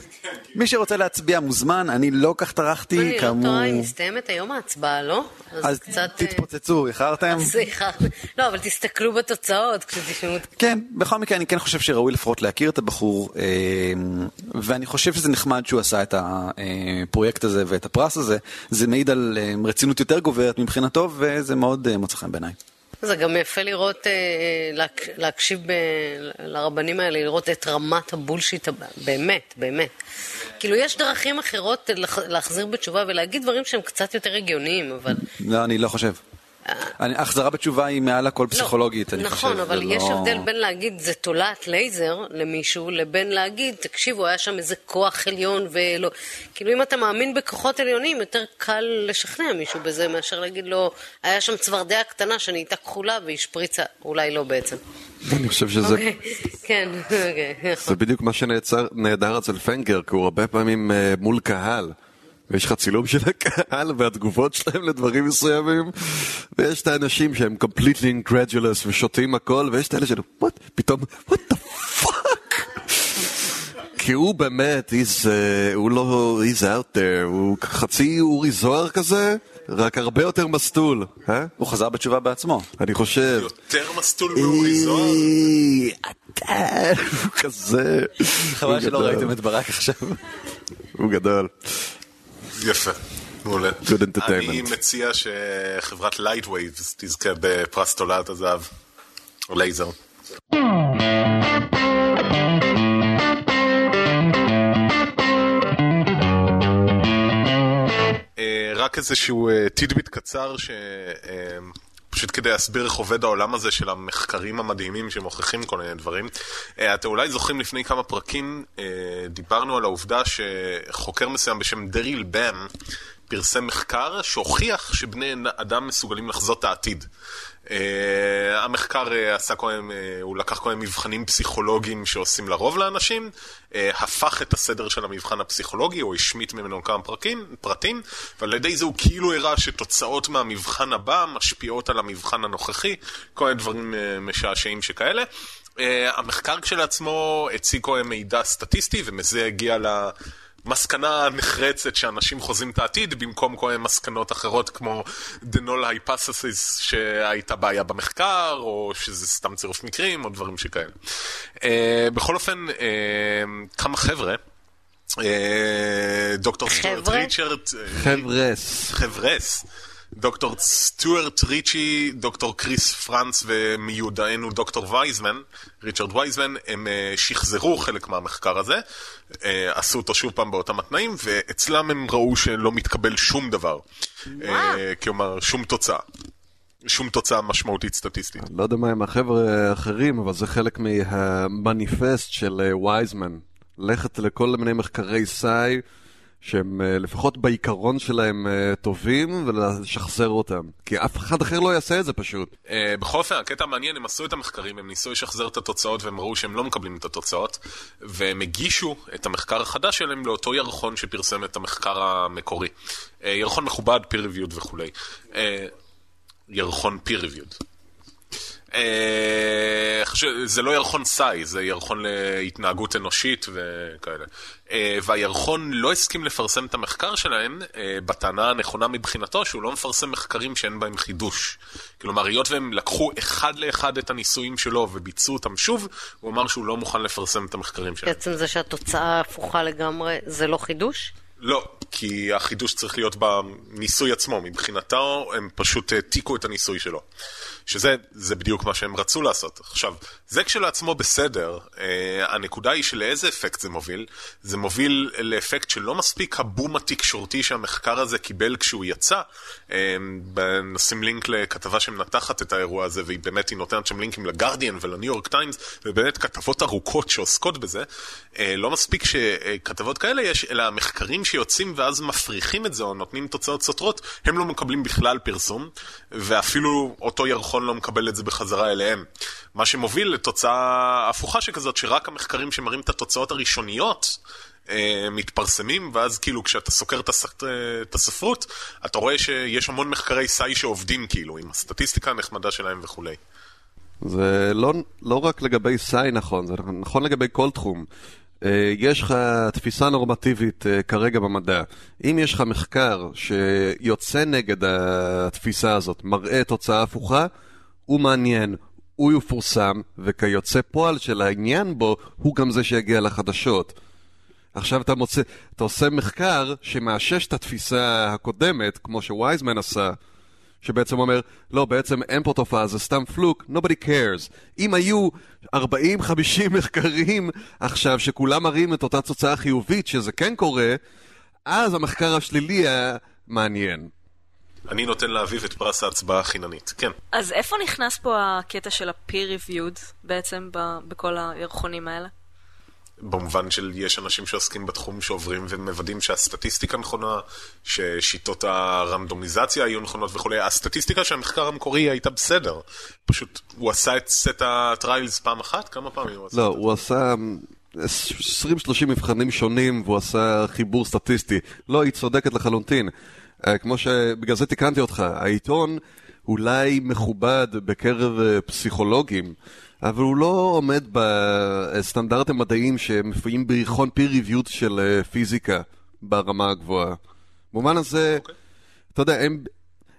מי שרוצה להאזין מוזמן, אני לא כך טרחתי, אני לא כאמור. טועה, היא מסתיימת היום ההצבעה, לא? אז קצת... אה, תתפוצצו, איחרתם? סליחה. לא, אבל תסתכלו בתוצאות כשתשמעו את... כן, בכל מקרה אני כן חושב שראוי לפחות להכיר את הבחור, אה, ואני חושב שזה נחמד שהוא עשה את הפרויקט הזה ואת הפרס הזה, זה מעיד על אה, רצינות יותר גוברת מבחינתו, וזה מאוד אה, מוצא חן בעיניי. זה גם יפה לראות, להק, להקשיב לרבנים האלה, לראות את רמת הבולשיט. באמת, באמת. כאילו, יש דרכים אחרות להחזיר בתשובה ולהגיד דברים שהם קצת יותר הגיוניים, אבל... לא, אני לא חושב. אני- החזרה בתשובה היא מעל הכל פסיכולוגית, אני חושב. נכון, אבל יש לא- הבדל בין להגיד זה תולעת לייזר למישהו, לבין להגיד, תקשיבו, היה שם איזה כוח עליון ולא... כאילו, אם אתה מאמין בכוחות עליונים, יותר קל לשכנע מישהו בזה מאשר להגיד לו, היה שם צפרדע קטנה שנהייתה כחולה והשפריצה, אולי לא בעצם. אני חושב שזה אוקיי, כן, אוקיי. זה בדיוק מה שנהדר אצל פנגר, כי הוא הרבה פעמים אה, מול קהל. ויש לך צילום של הקהל והתגובות שלהם לדברים מסוימים, ויש את האנשים שהם completely incredulous ושותים הכל, ויש את האלה של what? פתאום, what the fuck? כי הוא באמת, he's, uh, הוא לא, he's out there, הוא חצי אורי זוהר כזה, רק הרבה יותר מסטול, אה? הוא חזר בתשובה בעצמו. אני חושב. יותר מסטול מאורי זוהר? "איי, אתה, הוא כזה. חבל שלא. ראיתם את ברק עכשיו. הוא גדול. יפה. מעולה. Good entertainment. אני מציע שחברת Lightwaves תזכה בפרס תולעת הזהב. או לייזר. אה, רק איזשהו אה, טידביט קצר, ש... פשוט כדי להסביר איך עובד העולם הזה של המחקרים המדהימים שמוכיחים כל מיני דברים. אה, אתם אולי זוכרים לפני כמה פרקים, אה, דיברנו על העובדה שחוקר מסוים בשם דריל בם פרסם מחקר שהוכיח שבני אדם מסוגלים לחזות את העתיד. Uh, המחקר uh, עשה כל מיני, uh, הוא לקח כל מיני מבחנים פסיכולוגיים שעושים לרוב לאנשים, uh, הפך את הסדר של המבחן הפסיכולוגי, או השמיט ממנו כמה פרקים, פרטים, ועל ידי זה הוא כאילו הראה שתוצאות מהמבחן הבא משפיעות על המבחן הנוכחי, כל מיני דברים uh, משעשעים שכאלה. Uh, המחקר כשלעצמו הציג כל מיני מידע סטטיסטי, ומזה הגיע ל... מסקנה נחרצת שאנשים חוזים את העתיד במקום כל מיני מסקנות אחרות כמו The Null Hypothesis שהייתה בעיה במחקר או שזה סתם צירוף מקרים או דברים שכאלה. Uh, בכל אופן, uh, כמה חבר'ה, uh, דוקטור סטוארט חבר'ה? ריצ'רד, חבר'ס. חבר'ס, דוקטור סטוארט ריצ'י, דוקטור קריס פרנץ ומיודענו דוקטור וייזמן, ריצ'רד וייזמן, הם אה, שחזרו חלק מהמחקר הזה, אה, עשו אותו שוב פעם באותם התנאים, ואצלם הם ראו שלא מתקבל שום דבר. אה, כלומר, שום תוצאה. שום תוצאה משמעותית סטטיסטית. לא יודע מה עם החבר'ה האחרים, אבל זה חלק מהמניפסט של וייזמן. ללכת לכל מיני מחקרי סאי, שהם אה, לפחות בעיקרון שלהם אה, טובים, ולשחזר אותם. כי אף אחד אחר לא יעשה את זה פשוט. Uh, בכל אופן, הקטע המעניין, הם עשו את המחקרים, הם ניסו לשחזר את התוצאות והם ראו שהם לא מקבלים את התוצאות, והם הגישו את המחקר החדש שלהם לאותו ירחון שפרסם את המחקר המקורי. ירחון מכובד, peer reviewed וכולי. ירחון peer reviewed. אה, זה לא ירחון סאי, זה ירחון להתנהגות אנושית וכאלה. אה, והירחון לא הסכים לפרסם את המחקר שלהם אה, בטענה הנכונה מבחינתו שהוא לא מפרסם מחקרים שאין בהם חידוש. כלומר, היות והם לקחו אחד לאחד את הניסויים שלו וביצעו אותם שוב, הוא אמר שהוא לא מוכן לפרסם את המחקרים שלהם. בעצם זה שהתוצאה הפוכה לגמרי, זה לא חידוש? לא, כי החידוש צריך להיות בניסוי עצמו. מבחינתו, הם פשוט העתיקו את הניסוי שלו. שזה זה בדיוק מה שהם רצו לעשות. עכשיו, זה כשלעצמו בסדר, אה, הנקודה היא שלאיזה אפקט זה מוביל? זה מוביל לאפקט שלא מספיק הבום התקשורתי שהמחקר הזה קיבל כשהוא יצא. אה, נשים לינק לכתבה שמנתחת את האירוע הזה, והיא באמת, היא נותנת שם לינקים לגרדיאן ולניו יורק טיימס, ובאמת כתבות ארוכות שעוסקות בזה. אה, לא מספיק שכתבות כאלה יש, אלא המחקרים שיוצאים ואז מפריחים את זה, או נותנים תוצאות סותרות, הם לא מקבלים בכלל פרסום, ואפילו אותו ירחון לא מקבל את זה בחזרה אליהם. מה שמוביל לתוצאה הפוכה שכזאת, שרק המחקרים שמראים את התוצאות הראשוניות, אה, מתפרסמים, ואז כאילו כשאתה סוקר את, הס... את הספרות, אתה רואה שיש המון מחקרי סאי שעובדים כאילו, עם הסטטיסטיקה הנחמדה שלהם וכולי. זה לא, לא רק לגבי סאי נכון, זה נכון לגבי כל תחום. אה, יש לך תפיסה נורמטיבית אה, כרגע במדע. אם יש לך מחקר שיוצא נגד התפיסה הזאת, מראה תוצאה הפוכה, הוא מעניין, הוא יפורסם, וכיוצא פועל של העניין בו, הוא גם זה שיגיע לחדשות. עכשיו אתה מוצא, אתה עושה מחקר שמאשש את התפיסה הקודמת, כמו שווייזמן עשה, שבעצם אומר, לא, בעצם אין פה תופעה, זה סתם פלוק, nobody cares. אם היו 40-50 מחקרים עכשיו שכולם מראים את אותה תוצאה חיובית, שזה כן קורה, אז המחקר השלילי היה מעניין. אני נותן לאביב את פרס ההצבעה החיננית. כן. אז איפה נכנס פה הקטע של ה-peer reviewed בעצם בכל הירחונים האלה? במובן של יש אנשים שעוסקים בתחום שעוברים ומוודאים שהסטטיסטיקה נכונה, ששיטות הרנדומיזציה היו נכונות וכולי. הסטטיסטיקה של המחקר המקורי הייתה בסדר. פשוט הוא עשה את סט הטריילס פעם אחת? כמה פעמים הוא עשה? לא? הוא עשה 20-30 מבחנים שונים והוא עשה חיבור סטטיסטי. לא, היא צודקת לחלוטין. אה, כמו שבגלל זה תיקנתי אותך, העיתון אולי מכובד בקרב אה, פסיכולוגים, אבל הוא לא עומד בסטנדרטים מדעיים שמופיעים בירחון peer reviewed של אה, פיזיקה ברמה הגבוהה. במובן הזה, אוקיי. אתה יודע, הם,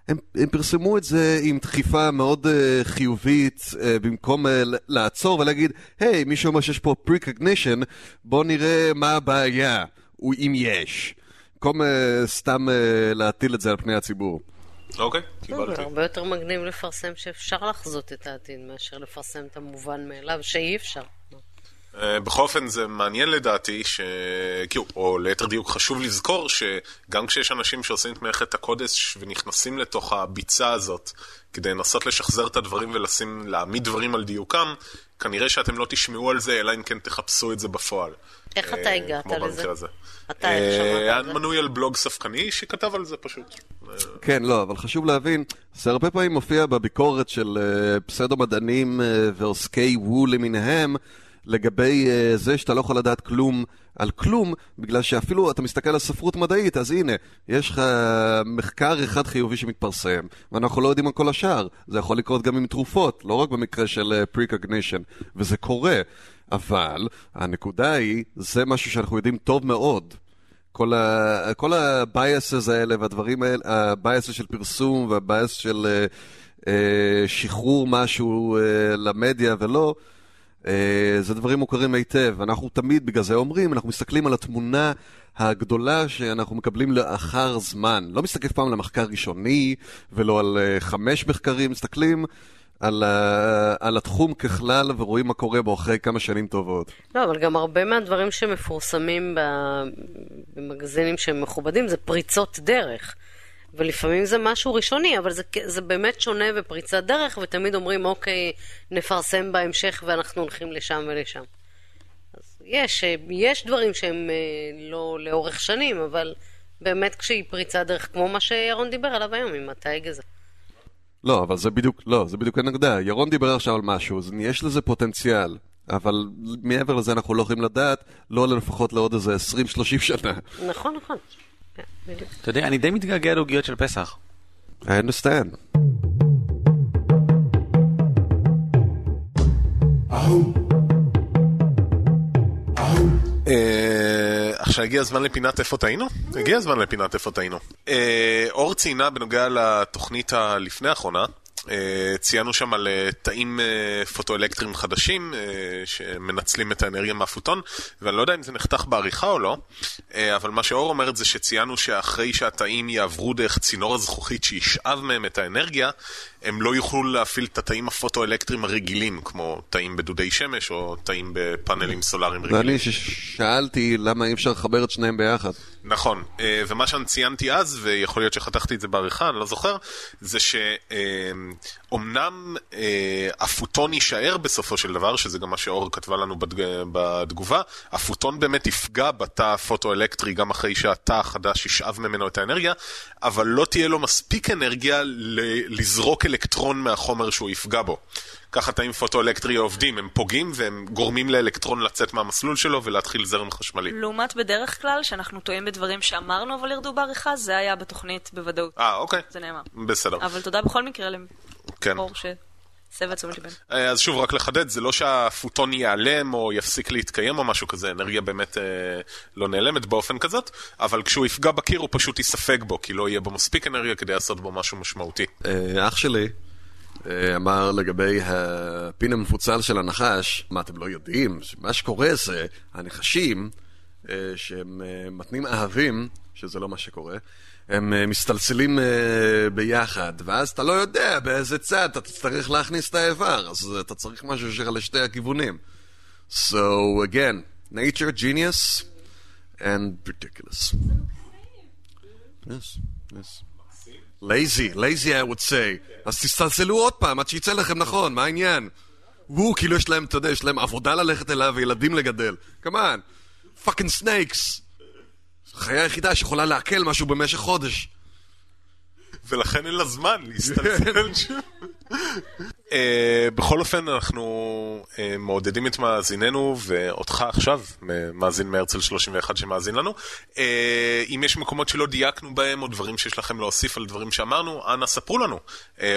הם, הם פרסמו את זה עם דחיפה מאוד uh, חיובית, uh, במקום uh, לעצור ולהגיד, היי, hey, מישהו אומר שיש פה precognition, בוא נראה מה הבעיה, אם יש. במקום uh, סתם uh, להטיל את זה על פני הציבור. אוקיי, זה קיבלתי. הרבה יותר מגניב לפרסם שאפשר לחזות את העתיד מאשר לפרסם את המובן מאליו שאי אפשר. אה, בכל אופן זה מעניין לדעתי, ש... כאילו, או ליתר דיוק חשוב לזכור שגם כשיש אנשים שעושים את מלאכת הקודש ונכנסים לתוך הביצה הזאת כדי לנסות לשחזר את הדברים ולשים, להעמיד דברים על דיוקם, כנראה שאתם לא תשמעו על זה, אלא אם כן תחפשו את זה בפועל. איך אה, אתה הגעת כמו לזה? אתה על היה? מנוי על בלוג ספקני שכתב על זה פשוט. אה, כן, לא, אבל חשוב להבין, זה הרבה פעמים מופיע בביקורת של פסדו-מדענים uh, ועוסקי וו למיניהם, לגבי uh, זה שאתה לא יכול לדעת כלום על כלום, בגלל שאפילו אתה מסתכל על ספרות מדעית, אז הנה, יש לך מחקר אחד חיובי שמתפרסם, ואנחנו לא יודעים על כל השאר. זה יכול לקרות גם עם תרופות, לא רק במקרה של uh, precognition, וזה קורה. אבל הנקודה היא, זה משהו שאנחנו יודעים טוב מאוד. כל, ה, כל ה-biases האלה והדברים האלה, ה-biases של פרסום וה-bias של אה, אה, שחרור משהו אה, למדיה ולא, אה, זה דברים מוכרים היטב. אנחנו תמיד בגלל זה אומרים, אנחנו מסתכלים על התמונה הגדולה שאנחנו מקבלים לאחר זמן. לא מסתכל פעם על המחקר ראשוני ולא על אה, חמש מחקרים, מסתכלים על, ה, על התחום ככלל ורואים מה קורה בו אחרי כמה שנים טובות. לא, אבל גם הרבה מהדברים שמפורסמים במגזינים שהם מכובדים זה פריצות דרך. ולפעמים זה משהו ראשוני, אבל זה, זה באמת שונה ופריצת דרך, ותמיד אומרים, אוקיי, נפרסם בהמשך ואנחנו הולכים לשם ולשם. אז יש, יש דברים שהם אה, לא לאורך שנים, אבל באמת כשהיא פריצת דרך, כמו מה שירון דיבר עליו היום עם התייג הזה. לא, אבל זה בדיוק, לא, זה בדיוק הנקודה. ירון דיבר עכשיו על משהו, אז יש לזה פוטנציאל. אבל מעבר לזה אנחנו לא יכולים לדעת, לא לפחות לעוד איזה 20-30 שנה. נכון, נכון. כן. אתה יודע, אני די מתגעגע לעוגיות של פסח. I understand. אה, עכשיו הגיע הזמן לפינת איפה טעינו? הגיע הזמן לפינת איפה טעינו. אה, אור ציינה בנוגע לתוכנית הלפני האחרונה, אה, ציינו שם על אה, תאים פוטואלקטריים חדשים שמנצלים את האנרגיה מהפוטון, ואני לא יודע אם זה נחתך בעריכה או לא, אבל מה שאור אומרת זה שציינו שאחרי שהתאים יעברו דרך צינור הזכוכית שישאב מהם את האנרגיה, הם לא יוכלו להפעיל את התאים הפוטואלקטריים הרגילים, כמו תאים בדודי שמש או תאים בפאנלים סולאריים רגילים. ואני ששאלתי למה אי אפשר לחבר את שניהם ביחד. נכון, אה, ומה שאני ציינתי אז, ויכול להיות שחתכתי את זה בעריכה, אני לא זוכר, זה שאומנם הפוטון יישאר בסופו של דבר, שזה גם מה שאור כתבה לנו בתג- בתגובה, הפוטון באמת יפגע בתא הפוטואלקטרי גם אחרי שהתא החדש ישאב ממנו את האנרגיה, אבל לא תהיה לו מספיק אנרגיה ל- לזרוק אלקטרון מהחומר שהוא יפגע בו. ככה תאים פוטואלקטרי עובדים, הם פוגעים והם גורמים לאלקטרון לצאת מהמסלול שלו ולהתחיל זרם חשמלי. לעומת בדרך כלל, שאנחנו טועים בדברים שאמרנו אבל ירדו בעריכה, זה היה בתוכנית בוודאות. אה, אוקיי. זה נאמר. בסדר. אבל תודה בכל מקרה כן. את תשומת ליבנו. אה, אז שוב, רק לחדד, זה לא שהפוטון ייעלם או יפסיק להתקיים או משהו כזה, אנרגיה באמת אה, לא נעלמת באופן כזאת, אבל כשהוא יפגע בקיר הוא פשוט יספג בו, כי לא יהיה בו מספיק אנרגיה כדי לעשות בו משהו משמעותי. אה, אח שלי אמר לגבי הפין המפוצל של הנחש, מה אתם לא יודעים? מה שקורה זה, הנחשים, אה, שהם אה, מתנים אהבים, שזה לא מה שקורה, הם אה, מסתלצלים אה, ביחד, ואז אתה לא יודע באיזה צד אתה תצטרך להכניס את האיבר, אז אתה צריך משהו שלך לשתי הכיוונים. So again, nature genius and ridiculous. Yes, yes. לייזי, לייזי I would say. אז תסתלסלו עוד פעם עד שיצא לכם נכון, מה העניין? וואו, כאילו יש להם, אתה יודע, יש להם עבודה ללכת אליו וילדים לגדל. כמובן, fucking snakes. החיה היחידה שיכולה לעכל משהו במשך חודש. ולכן אין לה זמן להתסלסל שם. אה, בכל אופן, אנחנו אה, מעודדים את מאזיננו, ואותך עכשיו, מאזין מהרצל 31 שמאזין לנו. אה, אם יש מקומות שלא דייקנו בהם, או דברים שיש לכם להוסיף על דברים שאמרנו, אנא ספרו לנו,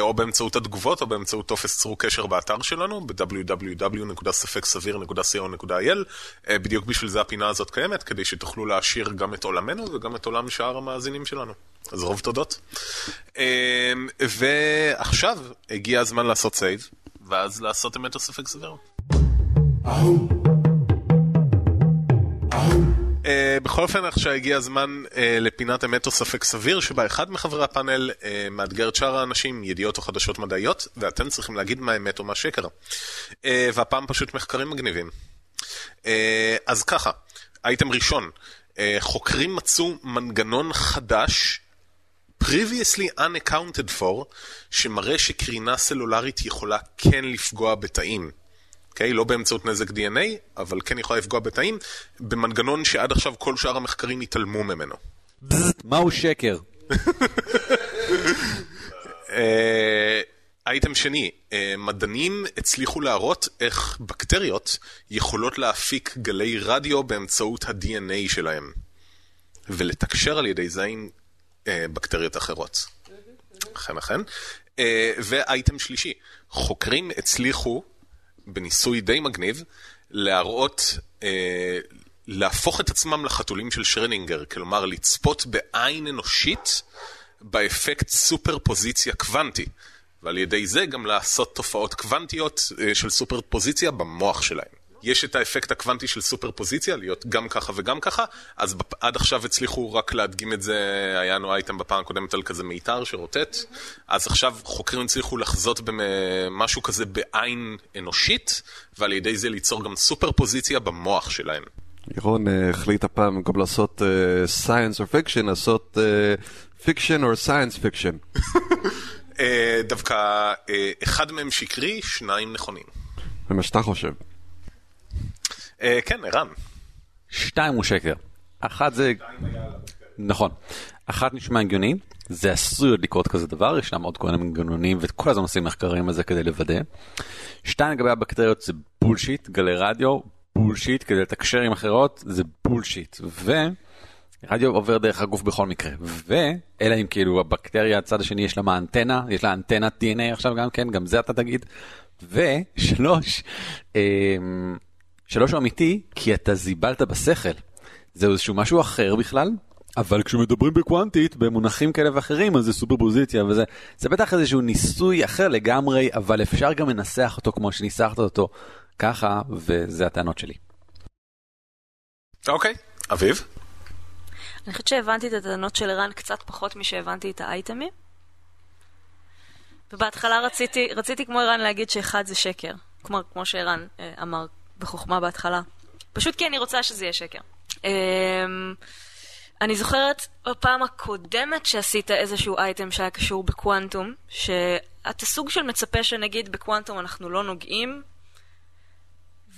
או באמצעות התגובות, או באמצעות טופס צרו קשר באתר שלנו, ב- www.ספקסביר.co.il. בדיוק בשביל זה הפינה הזאת קיימת, כדי שתוכלו להעשיר גם את עולמנו וגם את עולם שאר המאזינים שלנו. אז רוב תודות. ועכשיו הגיע הזמן לעשות save, ואז לעשות אמת או ספק סביר. Uh, בכל אופן, עכשיו הגיע הזמן uh, לפינת אמת או ספק סביר, שבה אחד מחברי הפאנל uh, מאתגר את שאר האנשים ידיעות או חדשות מדעיות, ואתם צריכים להגיד מה אמת או מה שקר. והפעם פשוט מחקרים מגניבים. אז ככה, אייטם ראשון, חוקרים מצאו מנגנון חדש previously unaccounted for, שמראה שקרינה סלולרית יכולה כן לפגוע בתאים. Okay, אוקיי? לא באמצעות נזק DNA, אבל כן יכולה לפגוע בתאים, במנגנון שעד עכשיו כל שאר המחקרים התעלמו ממנו. מהו שקר? אה, אייטם שני, אה, מדענים הצליחו להראות איך בקטריות יכולות להפיק גלי רדיו באמצעות ה-DNA שלהם, ולתקשר על ידי זה עם בקטריות אחרות. אכן אכן. אה, ואייטם שלישי, חוקרים הצליחו, בניסוי די מגניב, להראות, אה, להפוך את עצמם לחתולים של שרנינגר, כלומר לצפות בעין אנושית באפקט סופרפוזיציה קוונטי, ועל ידי זה גם לעשות תופעות קוונטיות של סופרפוזיציה במוח שלהם. יש את האפקט הקוונטי של סופרפוזיציה, להיות גם ככה וגם ככה, אז עד עכשיו הצליחו רק להדגים את זה, היה לנו אייטם בפעם הקודמת על כזה מיתר שרוטט, אז עכשיו חוקרים הצליחו לחזות במשהו כזה בעין אנושית, ועל ידי זה ליצור גם סופרפוזיציה במוח שלהם. ירון אה, החליט הפעם במקום לעשות science or fiction, לעשות fiction או science fiction. דווקא אה, אחד מהם שקרי, שניים נכונים. זה מה שאתה חושב. אה, כן, ערן. שתיים הוא שקר. אחת זה... נכון. אחת נשמע הגיוני, זה עשוי עוד לקרות כזה דבר, ישנם עוד כל מיני מנגנונים וכל הזמן עושים מחקרים על זה כדי לוודא. שתיים לגבי הבקטריות זה bullshit, גלי רדיו, בולשיט, כדי לתקשר עם אחרות זה בולשיט. ורדיו עובר דרך הגוף בכל מקרה. ואלא אם כאילו הבקטריה הצד השני יש לה אנטנה, יש לה אנטנת DNA עכשיו גם כן, גם זה אתה תגיד. ושלוש, אה, שלוש הוא אמיתי, כי אתה זיבלת בשכל. זהו איזשהו משהו אחר בכלל, אבל כשמדברים בקוונטית, במונחים כאלה ואחרים, אז זה סופר פוזיציה וזה, זה בטח איזשהו ניסוי אחר לגמרי, אבל אפשר גם לנסח אותו כמו שניסחת אותו ככה, וזה הטענות שלי. אוקיי, okay. אביב? אני חושבת שהבנתי את הטענות של ערן קצת פחות משהבנתי את האייטמים. ובהתחלה רציתי, רציתי כמו ערן להגיד שאחד זה שקר. כמו, כמו שערן אה, אמר בחוכמה בהתחלה. פשוט כי אני רוצה שזה יהיה שקר. אמ, אני זוכרת בפעם הקודמת שעשית איזשהו אייטם שהיה קשור בקוונטום, שאתה סוג של מצפה שנגיד בקוונטום אנחנו לא נוגעים,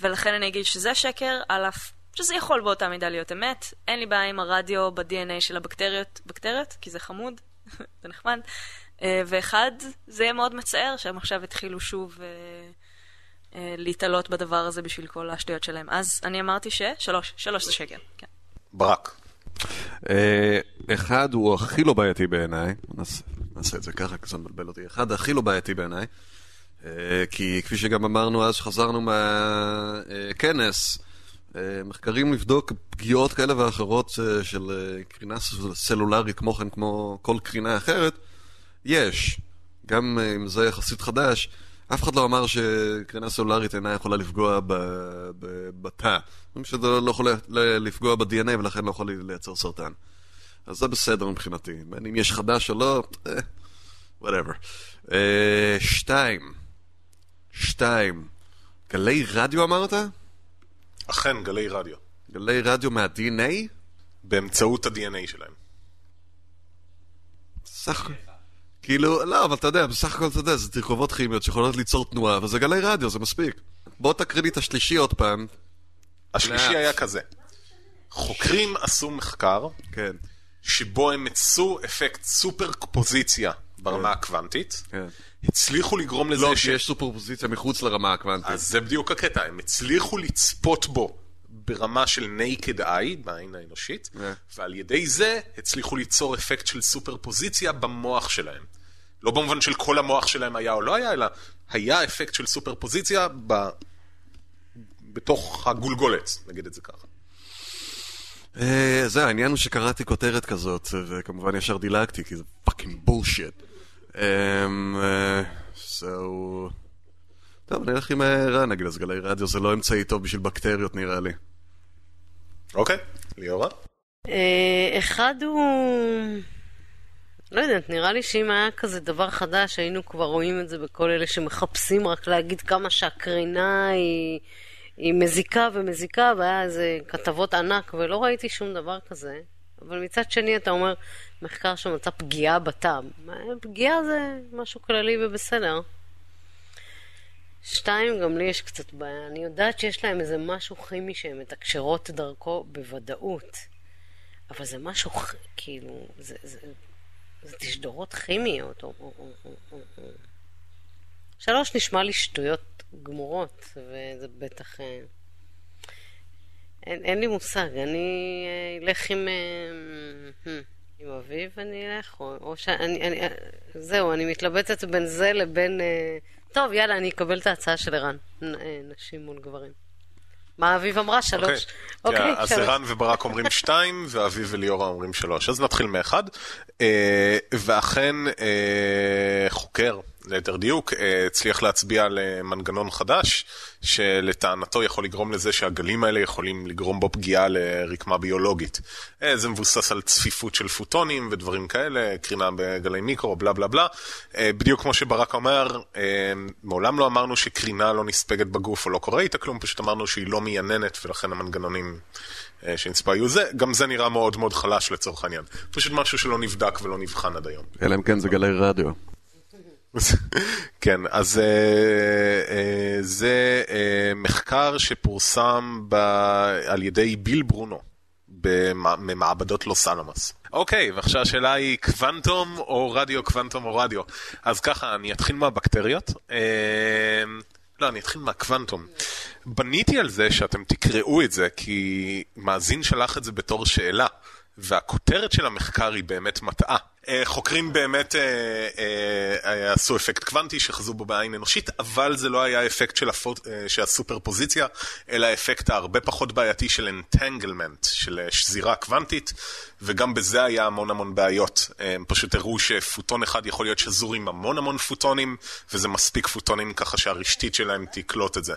ולכן אני אגיד שזה שקר, על אף שזה יכול באותה מידה להיות אמת. אין לי בעיה עם הרדיו ב-DNA של הבקטריות, בקטריות, כי זה חמוד, זה נחמד. אה, ואחד, זה יהיה מאוד מצער שהם עכשיו התחילו שוב... Uh, אה, להתעלות בדבר הזה בשביל כל השטויות שלהם. אז אני אמרתי ששלוש, שלוש זה שקר, כן. ברק. אה, אחד הוא הכי לא בעייתי בעיניי, נעשה את זה ככה, כי זה מבלבל אותי. אחד הכי לא בעייתי בעיניי, אה, כי כפי שגם אמרנו אז שחזרנו מהכנס, מחקרים לבדוק פגיעות כאלה ואחרות של קרינה סלולרית, כמו כן כמו כל קרינה אחרת, יש. גם אם זה יחסית חדש, אף אחד לא אמר שקרינה סולארית אינה יכולה לפגוע בתא. שזה לא יכול לפגוע ב-DNA ולכן לא יכול לייצר סרטן. אז זה בסדר מבחינתי. בין אם יש חדש או לא, וואטאבר. אה, שתיים. שתיים. גלי רדיו אמרת? אכן, גלי רדיו. גלי רדיו מה-DNA? באמצעות ה-DNA שלהם. סך... כאילו, לא, אבל אתה יודע, בסך הכל אתה יודע, זה תרכובות כימיות שיכולות ליצור תנועה, וזה גלי רדיו, זה מספיק. בוא תקריא לי את השלישי עוד פעם. השלישי. היה כזה. חוקרים עשו מחקר כן, שבו הם מצאו אפקט סופר פוזיציה ברמה הקוונטית, כן. הצליחו לגרום לזה לא, ש... כי יש סופרפוזיציה מחוץ לרמה הקוונטית. אז זה בדיוק הקטע, הם הצליחו לצפות בו ברמה של naked eye, בעין האנושית, כן. ועל ידי זה הצליחו ליצור אפקט של סופר פוזיציה במוח שלהם. לא במובן של כל המוח שלהם היה או לא היה, אלא היה אפקט של סופר פוזיציה ב... בתוך הגולגולת, נגיד את זה ככה. אה, זה, העניין הוא שקראתי כותרת כזאת, וכמובן ישר דילגתי, כי זה fucking bullshit. so... טוב, נלך עם אה, רן, נגיד, אז גלי רדיו זה לא אמצעי טוב בשביל בקטריות נראה לי. אוקיי, ליאורה? אה, אחד הוא... לא יודעת, נראה לי שאם היה כזה דבר חדש, היינו כבר רואים את זה בכל אלה שמחפשים רק להגיד כמה שהקרינה היא, היא מזיקה ומזיקה, והיה איזה כתבות ענק, ולא ראיתי שום דבר כזה. אבל מצד שני אתה אומר, מחקר שמצא פגיעה בטעם. מה, פגיעה זה משהו כללי ובסדר. שתיים, גם לי יש קצת בעיה. אני יודעת שיש להם איזה משהו כימי שהן מתקשרות דרכו בוודאות. אבל זה משהו, כאילו, זה, זה, זה תשדורות כימיות. או, או, או, או, או. שלוש, נשמע לי שטויות גמורות, וזה בטח... אה, אין, אין לי מושג, אני אה, אלך עם... אה, עם אביב אני אלך, או, או שאני... אני, זהו, אני מתלבטת בין זה לבין... אה, טוב, יאללה, אני אקבל את ההצעה של ערן. אה, נשים מול גברים. מה אביב אמרה? שלוש. אוקיי, אז שלוש. ערן וברק אומרים שתיים, ואביב וליאורה אומרים שלוש. אז נתחיל מאחד. אה, ואכן, אה, חוקר, ליתר דיוק, אה, הצליח להצביע על אה, מנגנון חדש, שלטענתו יכול לגרום לזה שהגלים האלה יכולים לגרום בו פגיעה לרקמה ביולוגית. אה, זה מבוסס על צפיפות של פוטונים ודברים כאלה, קרינה בגלי מיקרו, בלה בלה בלה. בדיוק כמו שברק אומר, מעולם לא אמרנו שקרינה לא נספגת בגוף או לא קורה איתה כלום, פשוט אמרנו שהיא לא מייננת ולכן המנגנונים שנצפה היו זה. גם זה נראה מאוד מאוד חלש לצורך העניין. פשוט משהו שלא נבדק ולא נבחן עד היום. אלא אם כן זה גלי רדיו. כן, אז אה, אה, זה אה, מחקר שפורסם ב... על ידי ביל ברונו ממעבדות לוס אלמוס. אוקיי, ועכשיו השאלה היא קוונטום או רדיו, קוונטום או רדיו. אז ככה, אני אתחיל מהבקטריות. אה, לא, אני אתחיל מהקוונטום. בניתי על זה שאתם תקראו את זה, כי מאזין שלח את זה בתור שאלה. והכותרת של המחקר היא באמת מטעה. אה, חוקרים באמת אה, אה, עשו אפקט קוונטי שחזו בו בעין אנושית, אבל זה לא היה אפקט של, הפוט, של הסופרפוזיציה, אלא האפקט ההרבה פחות בעייתי של אנטנגלמנט, של שזירה קוונטית, וגם בזה היה המון המון בעיות. הם פשוט הראו שפוטון אחד יכול להיות שזור עם המון המון פוטונים, וזה מספיק פוטונים ככה שהרשתית שלהם תקלוט את זה.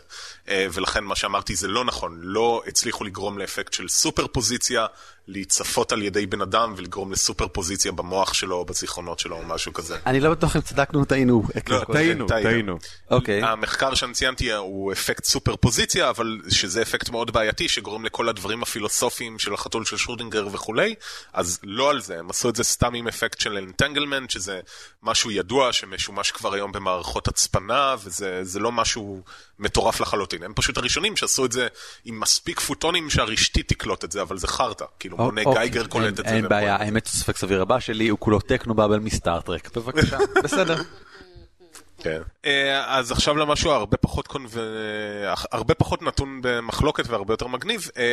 ולכן מה שאמרתי זה לא נכון, לא הצליחו לגרום לאפקט של סופרפוזיציה, להיצפות על ידי בן אדם ולגרום לסופרפוזיציה במוח שלו או בזיכרונות שלו או משהו כזה. אני לא בטוח אם צדקנו או טעינו. לא, טעינו, טעינו. אוקיי. המחקר שאני ציינתי הוא אפקט סופר פוזיציה, אבל שזה אפקט מאוד בעייתי שגורם לכל הדברים הפילוסופיים של החתול של שרודינגר וכולי, אז לא על זה, הם עשו את זה סתם עם אפקט של אנטנגלמנט, שזה משהו ידוע שמשומש כבר היום במערכות הצפנה, וזה זה לא משהו מטורף לחלוטין. הם פשוט הראשונים שעשו את זה עם מספיק פוטונים שהרשתית תקלוט את זה, אבל זה חרטא. כאילו מונה אוקיי, גייגר קולט את זה. אין בעיה. האמת ספק סביר הבא שלי הוא כולו טכנו באבל מסטארטרק. בבקשה, בסדר. כן. אה, אז עכשיו למשהו הרבה פחות, קונב... הרבה פחות נתון במחלוקת והרבה יותר מגניב. אה,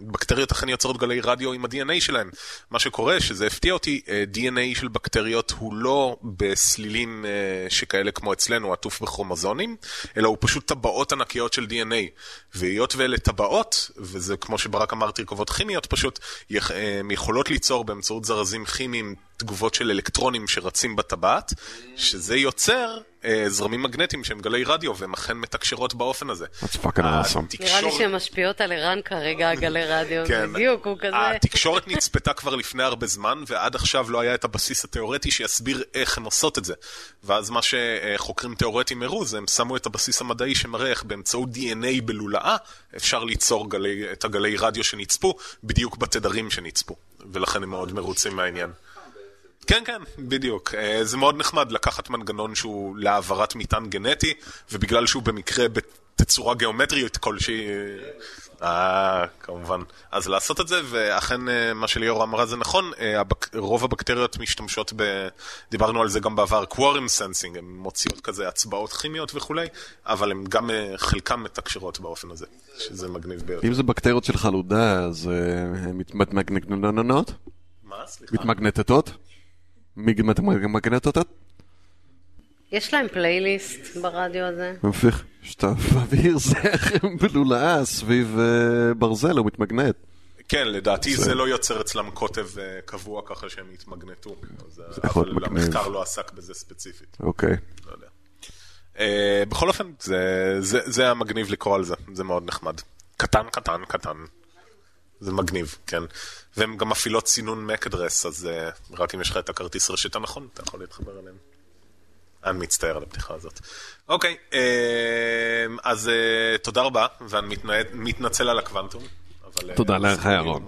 בקטריות אכן יוצרות גלי רדיו עם ה-DNA שלהם. מה שקורה, שזה הפתיע אותי, אה, DNA של בקטריות הוא לא בסלילים אה, שכאלה כמו אצלנו, עטוף בכרומוזונים, אלא הוא פשוט טבעות ענקיות של DNA. והיות ואלה טבעות, וזה כמו שברק אמר, תרכובות כימיות פשוט, אה, הם יכולות ליצור באמצעות זרזים כימיים תגובות של אלקטרונים שרצים בטבעת, שזה יוצר אה, זרמים מגנטיים שהם גלי רדיו, והן אכן מתקשרות באופן הזה. That's fucking awesome. נראה לי שהן משפיעות על ערן כרגע, הגלי רדיו. כן. בדיוק, הוא כזה... התקשורת נצפתה כבר לפני הרבה זמן, ועד עכשיו לא היה את הבסיס התיאורטי שיסביר איך הן עושות את זה. ואז מה שחוקרים תיאורטיים הראו, זה הם שמו את הבסיס המדעי שמראה איך באמצעות DNA בלולאה אפשר ליצור גלי, את הגלי רדיו שנצפו, בדיוק בתדרים שנצפו. ולכן הם מאוד מרוצים מהעניין. כן, כן, בדיוק. אה, זה מאוד נחמד לקחת מנגנון שהוא להעברת מטען גנטי, ובגלל שהוא במקרה בתצורה גיאומטרית כלשהי, אה, כמובן. אז לעשות את זה, ואכן אה, מה שליאור אמרה זה נכון, אה, הבק... רוב הבקטריות משתמשות ב... דיברנו על זה גם בעבר, quorum sensing, הן מוציאות כזה הצבעות כימיות וכולי, אבל הן גם אה, חלקן מתקשרות באופן הזה, שזה מגניב ביותר. אם זה בקטריות של חלודה, אז אה, הן מתמגנטות? מה? סליחה? מתמגנטות? מתמגנטות? יש להם פלייליסט ברדיו הזה? ממשיך, שאתה מעביר זרם בלולאה סביב אה, ברזל, הוא מתמגנט. כן, לדעתי זה- לא יוצר אצלם קוטב אה, קבוע ככה שהם יתמגנטו. אבל. המחקר לא עסק בזה ספציפית, אוקיי. לא יודע. אה, בכל אופן, זה- זה זה היה מגניב לקרוא על זה, זה מאוד נחמד. קטן, קטן, קטן. זה מגניב, כן. והן גם מפעילות סינון address, אז אה, רק אם יש לך את הכרטיס רשת הנכון, אתה יכול להתחבר אליהם. אני מצטער על הפתיחה הזאת. אוקיי, אה, אז אה, תודה רבה, ואני מתנע- מתנצל על הקוונטום. אבל, אה, תודה לך, ירון.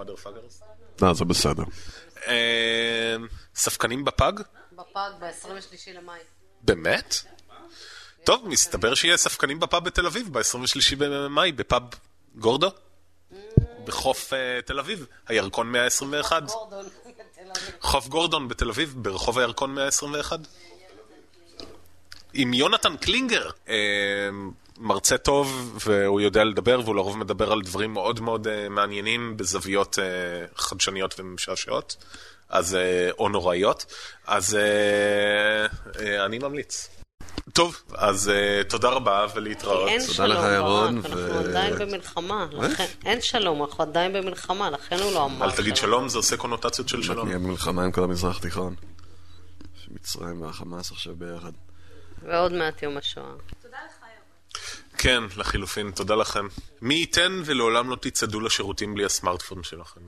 לא, זה בסדר. אה, ספקנים בפאג? בפאג ב-23 למאי. באמת? טוב, מסתבר שיהיה ספקנים בפאב בתל אביב ב-23 במאי, בפאב גורדו? בחוף אה, תל אביב, הירקון 121. גורדון בתל אביב. חוף גורדון בתל אביב, ברחוב הירקון 121. עם יונתן קלינגר, אה, מרצה טוב והוא יודע לדבר והוא לרוב מדבר על דברים מאוד מאוד אה, מעניינים בזוויות חדשניות ומשעשעות, אז, או נוראיות, אז אני ממליץ. טוב, אז אה, תודה רבה ולהתראות. אין תודה שלום לך, ירון, ברק, ו- אנחנו עדיין במלחמה. לכן- אין שלום, אנחנו עדיין במלחמה, לכן הוא לא אמר אל תגיד שלום, זה עושה קונוטציות של שלום. נהיה במלחמה עם כל המזרח התיכון. מצרים והחמאס עכשיו ביחד. ועוד מעט יום השואה. כן, לחילופין, תודה לכם. מי ייתן ולעולם לא תצעדו לשירותים בלי הסמארטפון שלכם.